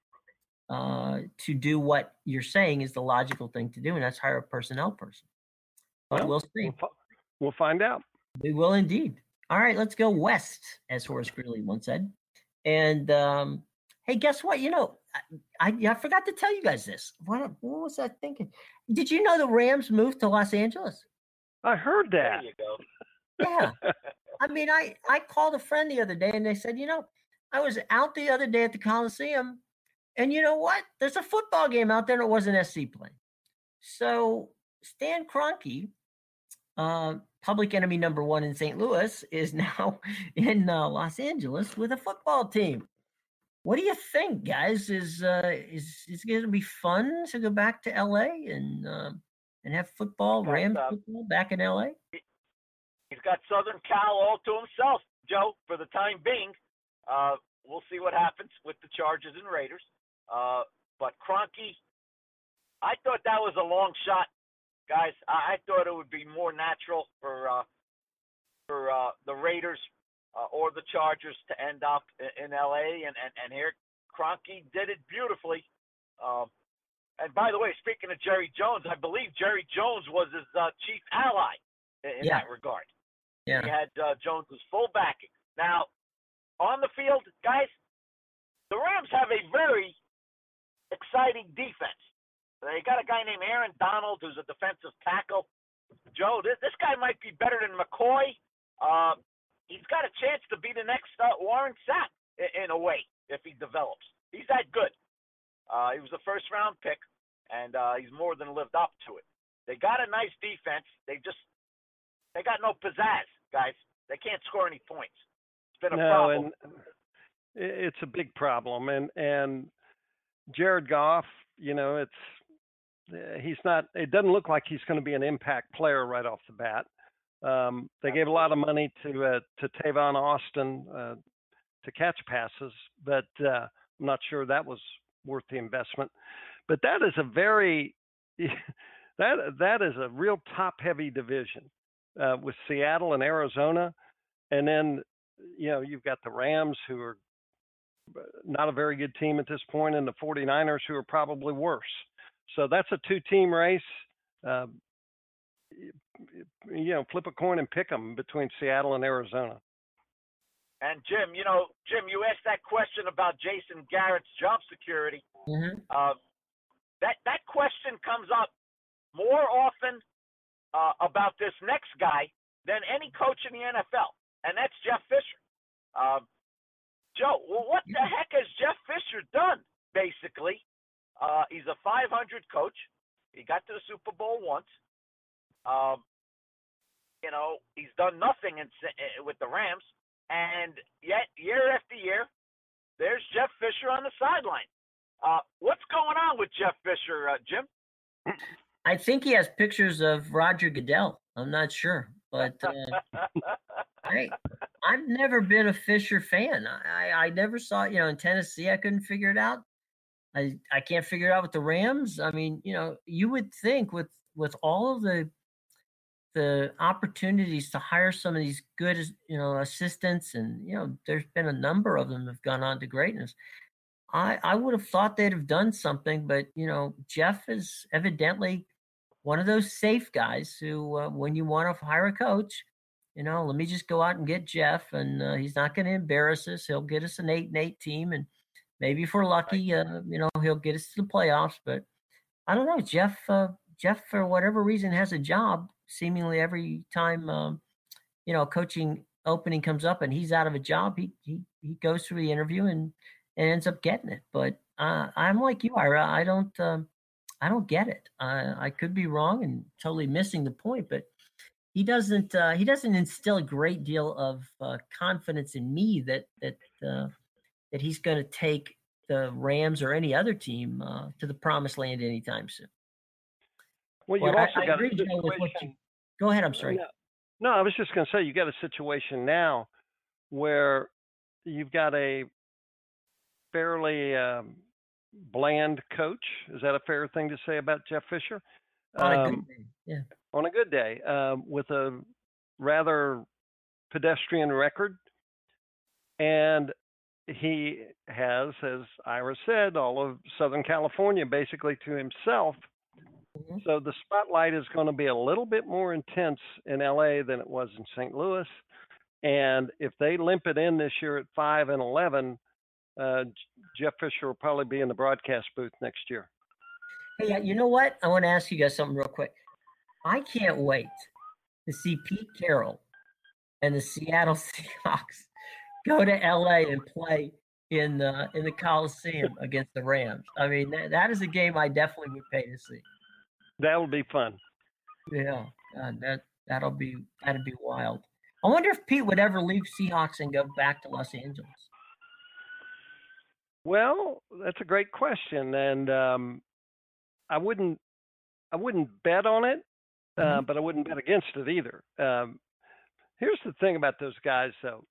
uh, to do what you're saying is the logical thing to do, and that's hire a personnel person. But well, we'll see.
We'll, we'll find out.
We will indeed. All right, let's go west, as Horace Greeley once said. And um, hey, guess what? You know, I, I, I forgot to tell you guys this. What what was I thinking? Did you know the Rams moved to Los Angeles?
I heard that.
There you go.
Yeah. [laughs] I mean, I I called a friend the other day, and they said, you know, I was out the other day at the Coliseum, and you know what? There's a football game out there, and it was an SC play. So Stan Kroenke, uh, public enemy number one in St. Louis, is [laughs] now in uh, Los Angeles with a football team. What do you think, guys? Is uh, is is going to be fun to go back to LA and uh, and have football, Rams uh, football back in LA?
He's got Southern Cal all to himself, Joe, for the time being. Uh, we'll see what happens with the Chargers and Raiders. Uh, but Kroenke, I thought that was a long shot, guys. I, I thought it would be more natural for uh, for uh, the Raiders uh, or the Chargers to end up in, in LA, and, and and here Kroenke did it beautifully. Um, and by the way, speaking of Jerry Jones, I believe Jerry Jones was his uh, chief ally in, in yeah. that regard.
Yeah.
He had uh, Jones's full backing. Now, on the field, guys, the Rams have a very exciting defense. They got a guy named Aaron Donald who's a defensive tackle. Joe, this, this guy might be better than McCoy. Uh, he's got a chance to be the next uh, Warren Sapp in, in a way if he develops. He's that good. Uh, he was a first round pick, and uh, he's more than lived up to it. They got a nice defense. They just they got no pizzazz, guys. They can't score any points It's been a no, problem.
and it's a big problem. And and Jared Goff, you know, it's eh, he's not. It doesn't look like he's going to be an impact player right off the bat. Um, they gave a lot of money to uh, to Tavon Austin uh, to catch passes, but uh, I'm not sure that was worth the investment. But that is a very [laughs] that that is a real top heavy division uh, with Seattle and Arizona, and then you know, you've got the Rams who are uh, not a very good team at this point, and the 49ers who are probably worse. So that's a two-team race. Uh, you know, flip a coin and pick them between Seattle and Arizona.
And Jim, you know, Jim, you asked that question about Jason Garrett's job security.
Mm-hmm.
Uh, that that question comes up more often uh, about this next guy than any coach in the NFL and that's Jeff Fisher. Um, Joe, well, what the heck has Jeff Fisher done? Basically, uh, he's a 500 coach. He got to the Super Bowl once. Um, you know, he's done nothing in, eh, with the Rams, and yet year after year, there's Jeff Fisher on the sideline. Uh, what's going on with Jeff Fisher, uh, Jim? [laughs]
I think he has pictures of Roger Goodell. I'm not sure, but uh, [laughs] I, I've never been a Fisher fan. I, I never saw, you know, in Tennessee, I couldn't figure it out. I I can't figure it out with the Rams. I mean, you know, you would think with with all of the the opportunities to hire some of these good, you know, assistants, and you know, there's been a number of them have gone on to greatness. I I would have thought they'd have done something, but you know, Jeff is evidently one of those safe guys who, uh, when you want to hire a coach, you know, let me just go out and get Jeff, and uh, he's not going to embarrass us. He'll get us an eight and eight team, and maybe if we're lucky, uh, you know, he'll get us to the playoffs. But I don't know, Jeff. Uh, Jeff, for whatever reason, has a job seemingly every time, um, you know, coaching opening comes up and he's out of a job. He he he goes through the interview and and ends up getting it. But uh, I'm like you, Ira. I don't. Um, I don't get it. Uh, I could be wrong and totally missing the point, but he doesn't. Uh, he doesn't instill a great deal of uh, confidence in me that that uh, that he's going to take the Rams or any other team uh, to the promised land anytime soon.
Well, you've also I, got I a
situation. You, go ahead. I'm sorry.
No, no I was just going to say you got a situation now where you've got a fairly um, bland coach. Is that a fair thing to say about Jeff Fisher?
On um, a good um, day, yeah.
On a good day, um, with a rather pedestrian record, and he has, as Ira said, all of Southern California basically to himself. Mm-hmm. So the spotlight is going to be a little bit more intense in LA than it was in St. Louis. And if they limp it in this year at five and eleven, uh, Jeff Fisher will probably be in the broadcast booth next year.
Hey, you know what? I want to ask you guys something real quick. I can't wait to see Pete Carroll and the Seattle [laughs] Seahawks go to LA and play in the in the Coliseum against the Rams. I mean, that, that is a game I definitely would pay to see.
That'll be fun.
Yeah, uh, that that'll be that'd be wild. I wonder if Pete would ever leave Seahawks and go back to Los Angeles.
Well, that's a great question, and um, I wouldn't I wouldn't bet on it, uh, mm-hmm. but I wouldn't bet against it either. Um, here's the thing about those guys, though.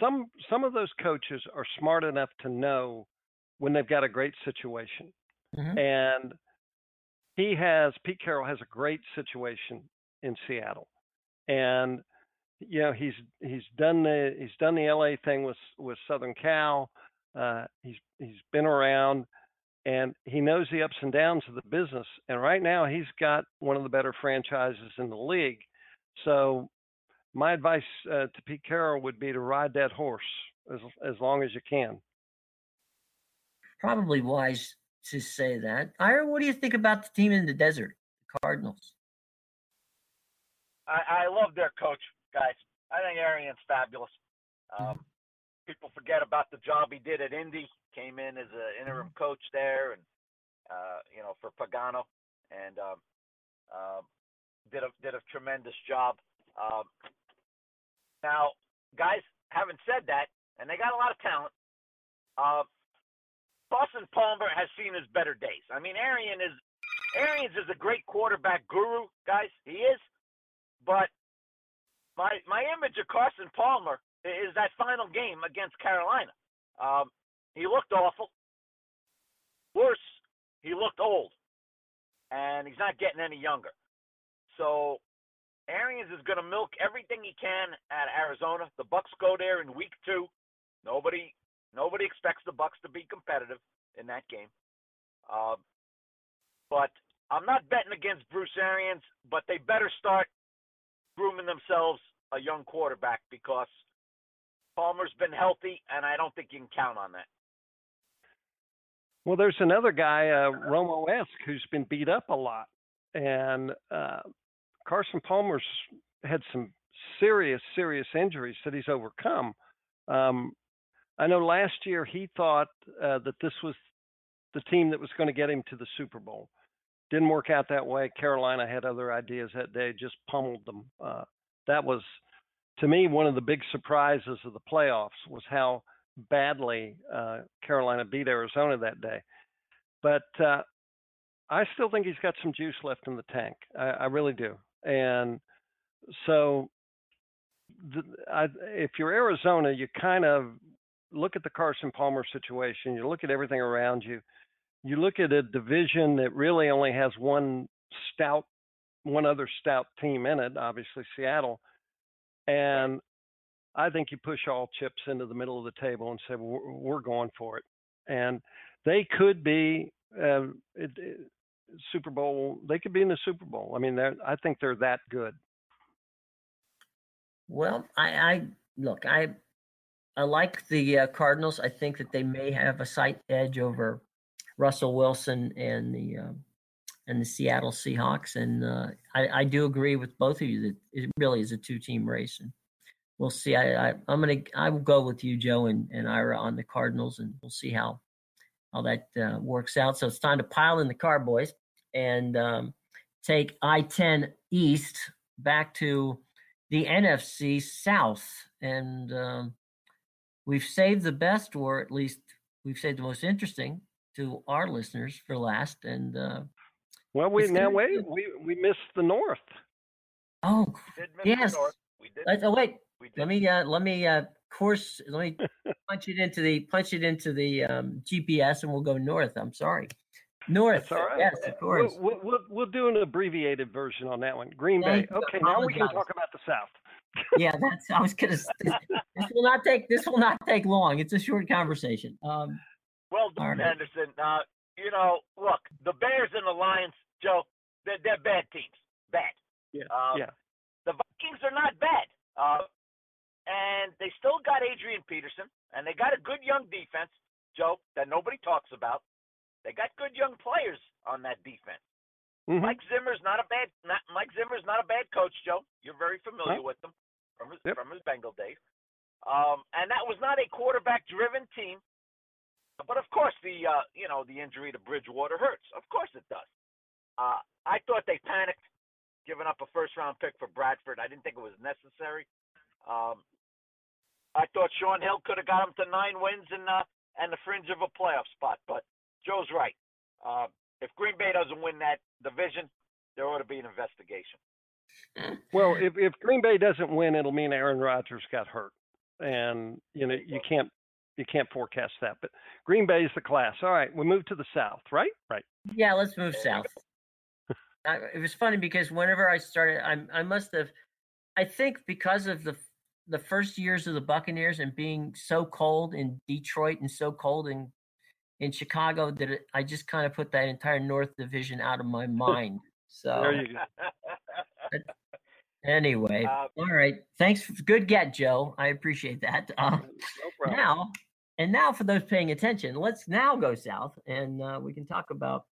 Some some of those coaches are smart enough to know when they've got a great situation, mm-hmm. and he has Pete Carroll has a great situation in Seattle, and you know he's he's done the he's done the LA thing with with Southern Cal. Uh, he's he's been around and he knows the ups and downs of the business. And right now, he's got one of the better franchises in the league. So, my advice uh, to Pete Carroll would be to ride that horse as as long as you can.
Probably wise to say that. Ira, what do you think about the team in the desert, the Cardinals?
I, I love their coach, guys. I think Arians fabulous. Um, mm-hmm people forget about the job he did at Indy. Came in as an interim mm-hmm. coach there, and uh, you know for Pagano, and um, uh, did a did a tremendous job. Um, now, guys, having said that, and they got a lot of talent. Uh, Carson Palmer has seen his better days. I mean, Arian is Arians is a great quarterback guru, guys. He is, but my my image of Carson Palmer is that final game against Carolina. Um, he looked awful. Worse, he looked old, and he's not getting any younger. So Arians is going to milk everything he can at Arizona. The Bucks go there in week two. Nobody, nobody expects the Bucks to be competitive in that game. Uh, but I'm not betting against Bruce Arians, but they better start grooming themselves a young quarterback because Palmer's been healthy, and I don't think you can count on that.
Well, there's another guy, uh, Romo esque, who's been beat up a lot, and uh, Carson Palmer's had some serious, serious injuries that he's overcome. Um, I know last year he thought uh, that this was the team that was going to get him to the Super Bowl. Didn't work out that way. Carolina had other ideas that day, just pummeled them. Uh, that was to me, one of the big surprises of the playoffs was how badly uh, Carolina beat Arizona that day. But uh, I still think he's got some juice left in the tank. I, I really do. And so, the, I, if you're Arizona, you kind of look at the Carson Palmer situation, you look at everything around you, you look at a division that really only has one stout, one other stout team in it, obviously Seattle, and I think you push all chips into the middle of the table and say we're, we're going for it, and they could be uh, Super Bowl. They could be in the Super Bowl. I mean, I think they're that good.
Well, I, I look, I I like the uh, Cardinals. I think that they may have a slight edge over Russell Wilson and the uh, and the Seattle Seahawks. And uh, I, I, do agree with both of you that it really is a two team race. And we'll see. I, am gonna I will go with you, Joe and, and Ira on the Cardinals, and we'll see how how that uh, works out. So it's time to pile in the car, boys, and um, take I 10 East back to the NFC South. And um, we've saved the best, or at least we've saved the most interesting to our listeners for last. And uh,
well, we now wait, we we missed the North.
Oh, yes. Let's, oh wait, let me uh, let me uh, course let me [laughs] punch it into the punch it into the um, GPS and we'll go north. I'm sorry. North.
That's all right.
Yes, of course.
We'll, we'll, we'll, do an abbreviated version on that one. Green Bay. Okay, now we can talk about the South. [laughs]
yeah, that's. I was gonna. This, this, will not take. This will not take long. It's a short conversation. Um,
well, right. Anderson. Uh, you know, look, the Bears and the Lions, Joe, they're, they're bad teams. Bad.
Yeah. Um, yeah.
The Vikings are not bad. Uh, and they still got Adrian Peterson, and they got a good young defense, Joe, that nobody talks about. They got good young players on that defense. Mm-hmm. Mike Zimmer's not a bad not, Mike Zimmer's not a bad coach, Joe. You're very familiar huh? with him from his yep. from his Bengal days. Um, and that was not a quarterback driven team. But of course the uh, you know, the injury to Bridgewater hurts. Of course it does. Uh, I thought they panicked giving up a first round pick for Bradford. I didn't think it was necessary. Um, I thought Shaun Hill could have got him to nine wins and uh, and the fringe of a playoff spot, but Joe's right. Uh, if Green Bay doesn't win that division, there ought to be an investigation.
Well, if if Green Bay doesn't win, it'll mean Aaron Rodgers got hurt, and you know you can't you can't forecast that. But Green Bay is the class. All right, we move to the south, right? Right.
Yeah, let's move south. [laughs] I, it was funny because whenever I started, I I must have, I think because of the the first years of the Buccaneers and being so cold in Detroit and so cold in in Chicago that it, I just kind of put that entire North Division out of my [laughs] mind. So
there you go. [laughs]
anyway, uh, all right. Thanks. Good get, Joe. I appreciate that. Uh, no now, and now for those paying attention, let's now go south and uh, we can talk about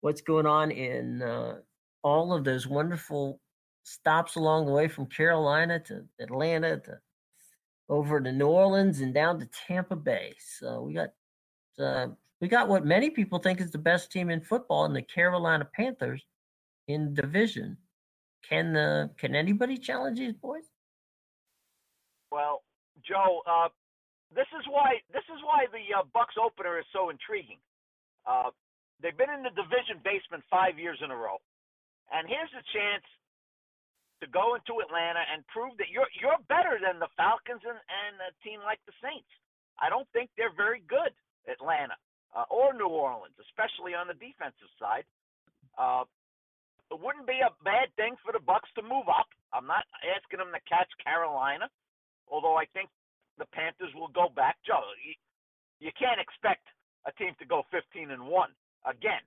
what's going on in uh, all of those wonderful stops along the way from Carolina to Atlanta to over to New Orleans and down to Tampa Bay. So we got uh, we got what many people think is the best team in football in the Carolina Panthers in division. Can the can anybody challenge these boys?
Well, Joe, uh, this is why this is why the uh, Bucks opener is so intriguing. Uh, they've been in the division basement five years in a row, and here's a chance to go into Atlanta and prove that you're you're better than the Falcons and, and a team like the Saints. I don't think they're very good. Atlanta uh, or New Orleans, especially on the defensive side. Uh, it wouldn't be a bad thing for the Bucks to move up. I'm not asking them to catch Carolina, although I think the Panthers will go back. Joe, you, you can't expect a team to go 15 and one again.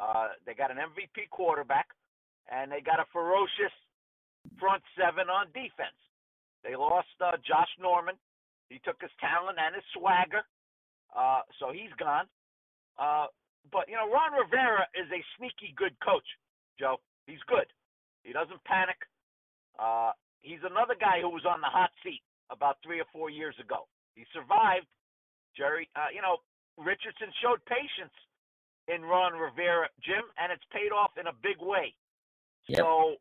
Uh, they got an MVP quarterback, and they got a ferocious front seven on defense. They lost uh, Josh Norman. He took his talent and his swagger uh, so he's gone. Uh, but you know, Ron Rivera is a sneaky good coach. Joe, he's good. He doesn't panic. Uh, he's another guy who was on the hot seat about three or four years ago. He survived. Jerry, uh, you know, Richardson showed patience in Ron Rivera, Jim, and it's paid off in a big way. Yep. So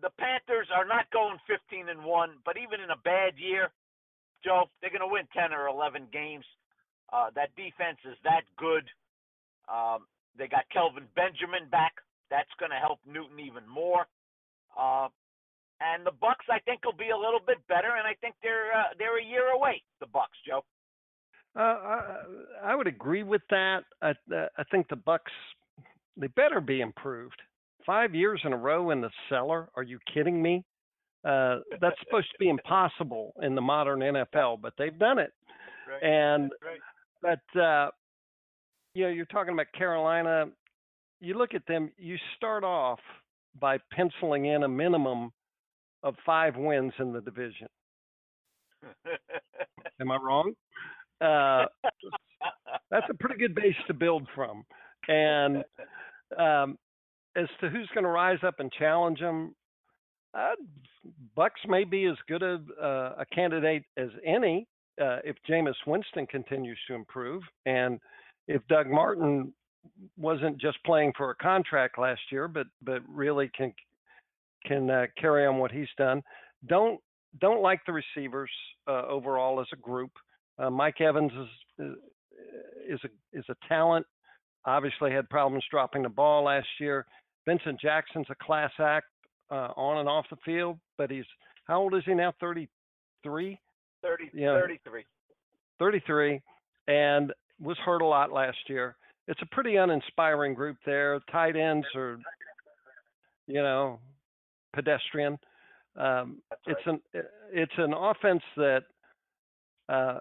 the Panthers are not going 15 and one, but even in a bad year, Joe, they're going to win 10 or 11 games. Uh, that defense is that good. Um, they got Kelvin Benjamin back. That's going to help Newton even more. Uh, and the Bucks, I think, will be a little bit better. And I think they're uh, they're a year away. The Bucks, Joe.
Uh, I, I would agree with that. I, uh, I think the Bucks they better be improved. Five years in a row in the cellar? Are you kidding me? Uh, that's supposed to be impossible in the modern NFL, but they've done it.
Right.
And
right.
but uh, you know, you're talking about Carolina. You look at them. You start off by penciling in a minimum of five wins in the division. [laughs] Am I wrong? Uh, [laughs] that's a pretty good base to build from. And um, as to who's going to rise up and challenge them, uh, Bucks may be as good a, uh, a candidate as any uh, if Jameis Winston continues to improve, and if Doug Martin wasn't just playing for a contract last year, but but really can can uh, carry on what he's done. Don't don't like the receivers uh, overall as a group. Uh, Mike Evans is is a is a talent. Obviously had problems dropping the ball last year. Vincent Jackson's a class act uh, on and off the field, but he's how old is he now? 33.
30, yeah. 33.
33, and was hurt a lot last year. It's a pretty uninspiring group there. Tight ends are, you know, pedestrian. Um,
right.
It's an it's an offense that uh,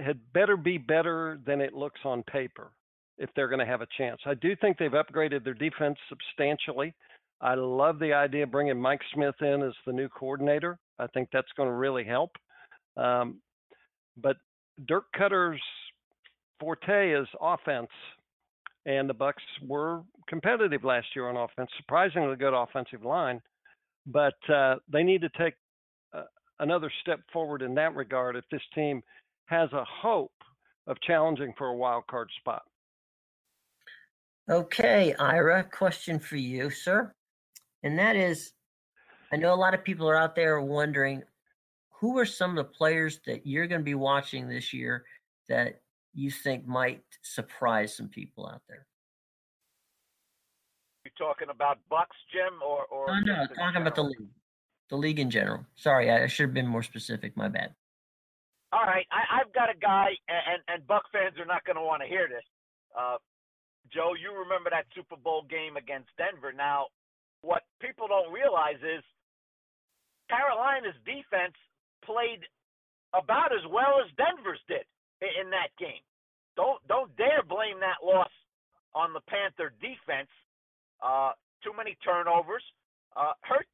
had better be better than it looks on paper if they're going to have a chance. I do think they've upgraded their defense substantially. I love the idea of bringing Mike Smith in as the new coordinator. I think that's going to really help. Um, but Dirk Koetter's forte is offense, and the Bucks were competitive last year on offense. Surprisingly good offensive line, but uh, they need to take uh, another step forward in that regard if this team has a hope of challenging for a wild card spot.
Okay, Ira, question for you, sir. And that is I know a lot of people are out there wondering who are some of the players that you're going to be watching this year that you think might surprise some people out there?
You talking about Bucks, Jim, or or?
No, no, talking about the league, the league in general. Sorry, I should have been more specific. My bad.
All right, I, have got a guy, and and Buck fans are not going to want to hear this. Uh, Joe, you remember that Super Bowl game against Denver? Now, what people don't realize is Carolina's defense played about as well as Denver's did in that game. Don't don't dare blame that loss on the Panther defense. Uh, too many turnovers uh, hurt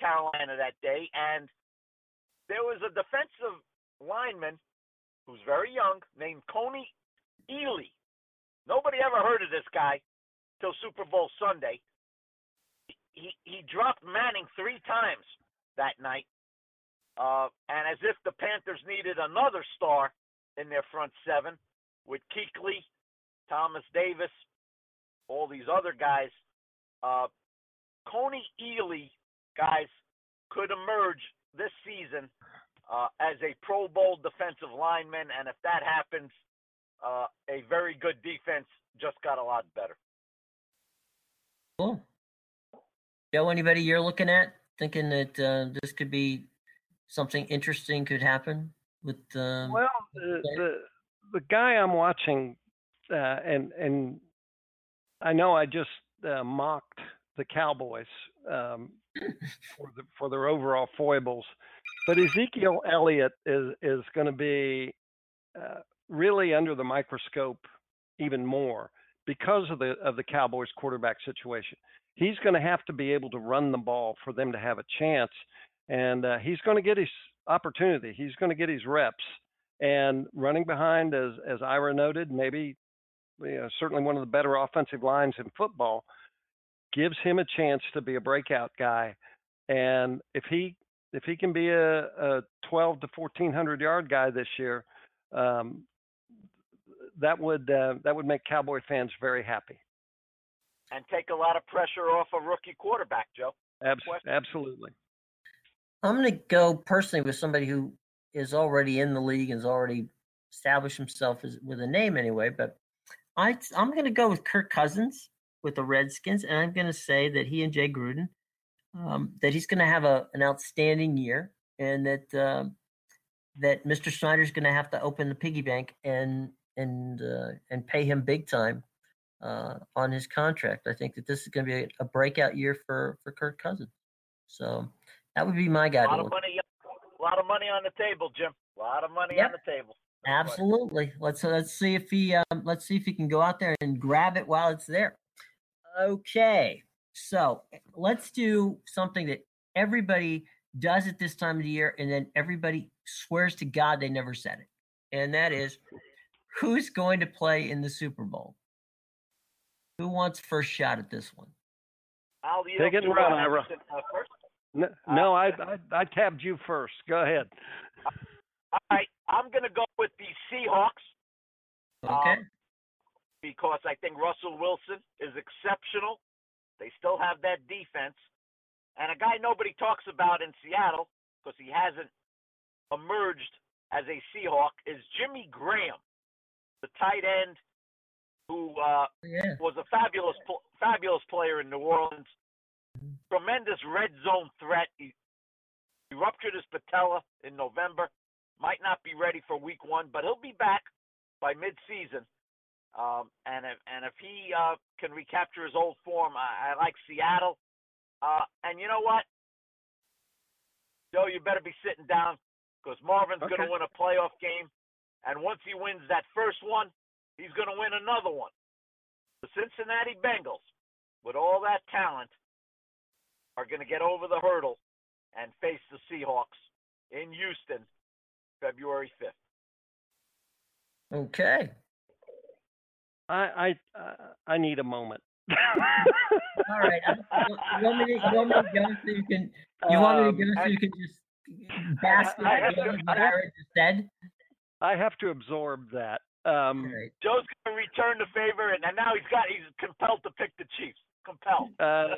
Carolina that day, and there was a defensive lineman who's very young named Kony Ealy. Nobody ever heard of this guy till Super Bowl Sunday. He he dropped Manning three times that night. Uh, and as if the Panthers needed another star in their front seven with Kuechly, Thomas Davis, all these other guys, uh, Kony Ealy, guys, could emerge this season uh, as a Pro Bowl defensive lineman. And if that happens, uh, a very good defense just got a lot better.
Cool. Joe, anybody you're looking at? thinking that uh, this could be something interesting could happen with um,
well the, the, the guy i'm watching uh, and and i know i just uh, mocked the cowboys um, [laughs] for the for their overall foibles but ezekiel elliott is is going to be uh, really under the microscope even more because of the of the cowboys quarterback situation he's going to have to be able to run the ball for them to have a chance. And uh, he's going to get his opportunity. He's going to get his reps. And running behind, as as Ira noted, maybe you know, certainly one of the better offensive lines in football, gives him a chance to be a breakout guy. And if he if he can be a, a 12 to 1400 yard guy this year, um, that would uh, that would make Cowboy fans very happy
and take a lot of pressure off a rookie quarterback, Joe.
absolutely.
I'm going to go personally with somebody who is already in the league and has already established himself as, with a name anyway. But I, I'm going to go with Kirk Cousins with the Redskins, and I'm going to say that he and Jay Gruden, um, that he's going to have a, an outstanding year, and that uh, that Mr. Snyder's going to have to open the piggy bank and and uh, and pay him big time uh, on his contract. I think that this is going to be a, a, breakout year for for Kirk Cousins. So that would be my guy.
A lot of money, lot of money on the table, Jim. A lot of money
yep.
on the table.
Absolutely. Let's let's see if he um, let's see if he can go out there and grab it while it's there. Okay, so let's do something that everybody does at this time of the year, and then everybody swears to God they never said it, and that is who's going to play in the Super Bowl. Who wants first shot at this one?
I'll
Take it and run, Ira. Uh, first. No, no uh, I, I I tabbed you first. Go ahead.
All right, I'm going to go with the Seahawks.
Okay. Um,
because I think Russell Wilson is exceptional. They still have that defense. And a guy nobody talks about in Seattle because he hasn't emerged as a Seahawk is Jimmy Graham, the tight end who uh,
yeah.
was a fabulous fabulous player in New Orleans. Tremendous red zone threat. He, he ruptured his patella in November. Might not be ready for week one, but he'll be back by mid-season. Um, and if and if he uh, can recapture his old form, I, I like Seattle. Uh, and you know what, Joe, you better be sitting down because Marvin's okay. going to win a playoff game, and once he wins that first one, he's going to win another one. The Cincinnati Bengals, with all that talent, are going to get over the hurdle and face the Seahawks in Houston February 5th.
Okay.
I I uh, I need a moment. [laughs]
All right. You want, me to, you want me to go so you can you want me to go so you can just bask in what I just said?
I have to absorb that. Um,
right.
Joe's going to return the favor, and now he's got he's compelled to pick the Chiefs. Compelled.
Uh,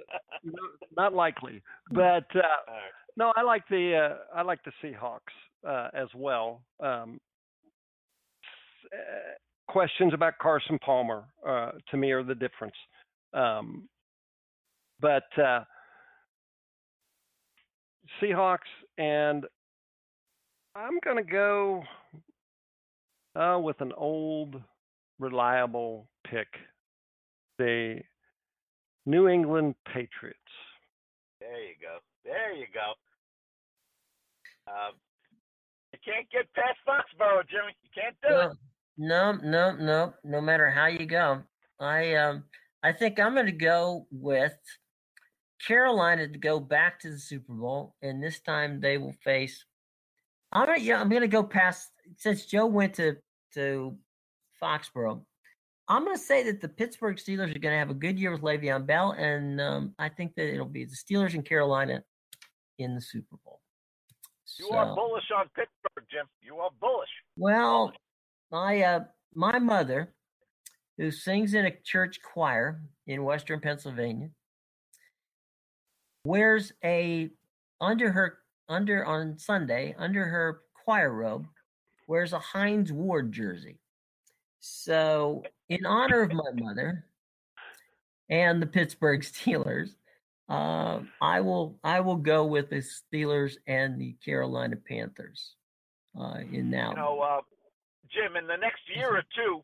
not likely, but uh, right. no, I like the uh, I like the Seahawks uh, as well. Um, uh, questions about Carson Palmer uh, to me are the difference. Um, but uh, Seahawks, and I'm going to go uh, with an old, reliable pick the New England Patriots.
There you go. There you go. Um, you can't get past Foxborough, Jimmy. You can't do
no,
it.
No, no, no. No matter how you go, I um, I think I'm going to go with Carolina to go back to the Super Bowl, and this time they will face. All right, yeah, I'm going to go past since Joe went to to Foxborough. I'm going to say that the Pittsburgh Steelers are going to have a good year with Le'Veon Bell, and um, I think that it'll be the Steelers and Carolina in the Super Bowl.
You so, are bullish on Pittsburgh, Jim. You are bullish.
Well, my uh, my mother, who sings in a church choir in Western Pennsylvania, wears a under her under on Sunday under her choir robe, wears a Hines Ward jersey. So, in honor of my mother and the Pittsburgh [laughs] Steelers, uh, I will I will go with the Steelers and the Carolina Panthers uh, in now.
You know, uh, Jim, in the next year or two,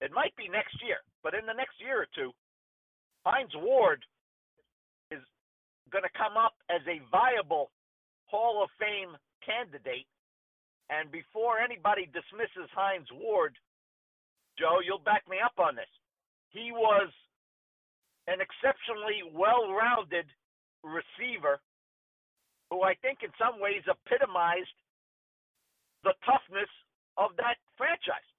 it might be next year, but in the next year or two, Hines Ward is going to come up as a viable Hall of Fame candidate. And before anybody dismisses Hines Ward, Joe, you'll back me up on this. He was an exceptionally well rounded receiver who I think in some ways epitomized the toughness of that franchise.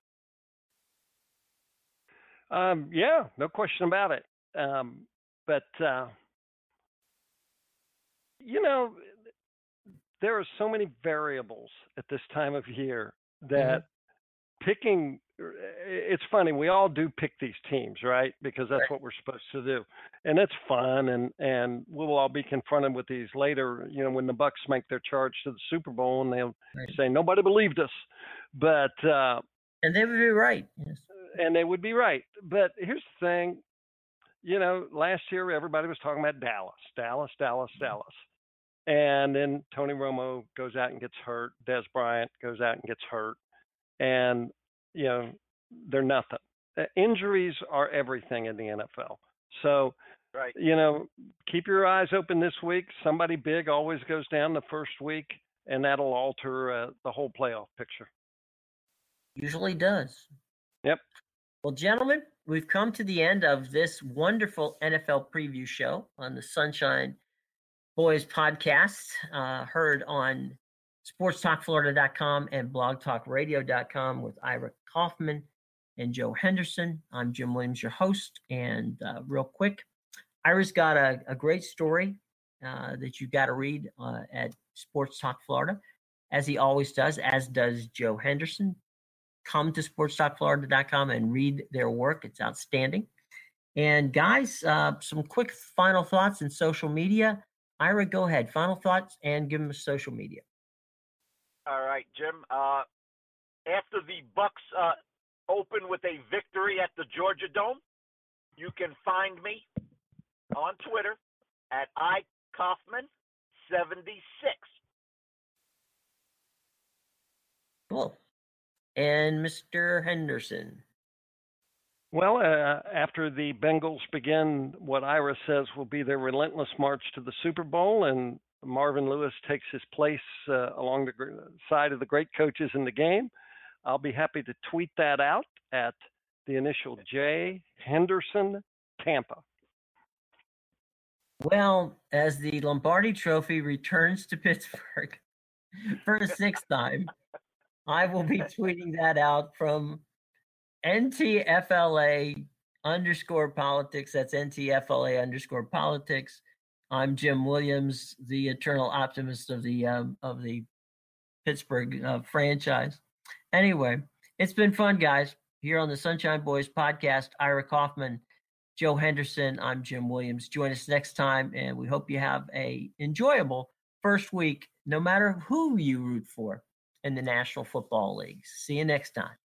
Um, yeah, no question about it. Um, but uh, you know, there are so many variables at this time of year that mm-hmm. picking it's funny we all do pick these teams right because that's what we're supposed to do and it's fun and and we'll all be confronted with these later you know when the bucks make their charge to the super bowl and they'll right. say nobody believed us but uh
and they would be right yes.
and they would be right but here's the thing you know last year everybody was talking about dallas dallas dallas mm-hmm. dallas and then Tony Romo goes out and gets hurt. Dez Bryant goes out and gets hurt, and you know they're nothing. Uh, injuries are everything in the NFL. So,
right.
you know, keep your eyes open this week. Somebody big always goes down the first week, and that'll alter uh, the whole playoff picture.
Usually does.
Yep.
Well, gentlemen, we've come to the end of this wonderful NFL preview show on the Sunshine Boys podcast, uh, heard on sportstalkflorida.com and blogtalkradio.com with Ira Kaufman and Joe Henderson. I'm Jim Williams, your host. And uh, real quick, Ira's got a, a great story uh, that you got to read uh, at Sports Talk Florida, as he always does, as does Joe Henderson. Come to sportstalkflorida.com and read their work. It's outstanding. And guys, uh, some quick final thoughts in social media. Ira, go ahead. Final thoughts and give them a social media.
All right, Jim. Uh, after the Bucks uh, open with a victory at the Georgia Dome, you can find me on Twitter at iKaufman76.
Cool. And Mr. Henderson.
Well, uh, after the Bengals begin what Ira says will be their relentless march to the Super Bowl, and Marvin Lewis takes his place uh, along the side of the great coaches in the game, I'll be happy to tweet that out at the initial J Henderson Tampa.
Well, as the Lombardi Trophy returns to Pittsburgh [laughs] for the [laughs] sixth time, I will be tweeting that out from NTFLA underscore politics. That's NTFLA underscore politics. I'm Jim Williams, the eternal optimist of the um, of the Pittsburgh uh, franchise. Anyway, it's been fun, guys. Here on the Sunshine Boys podcast, Ira Kaufman, Joe Henderson. I'm Jim Williams. Join us next time, and we hope you have a enjoyable first week, no matter who you root for in the National Football League. See you next time.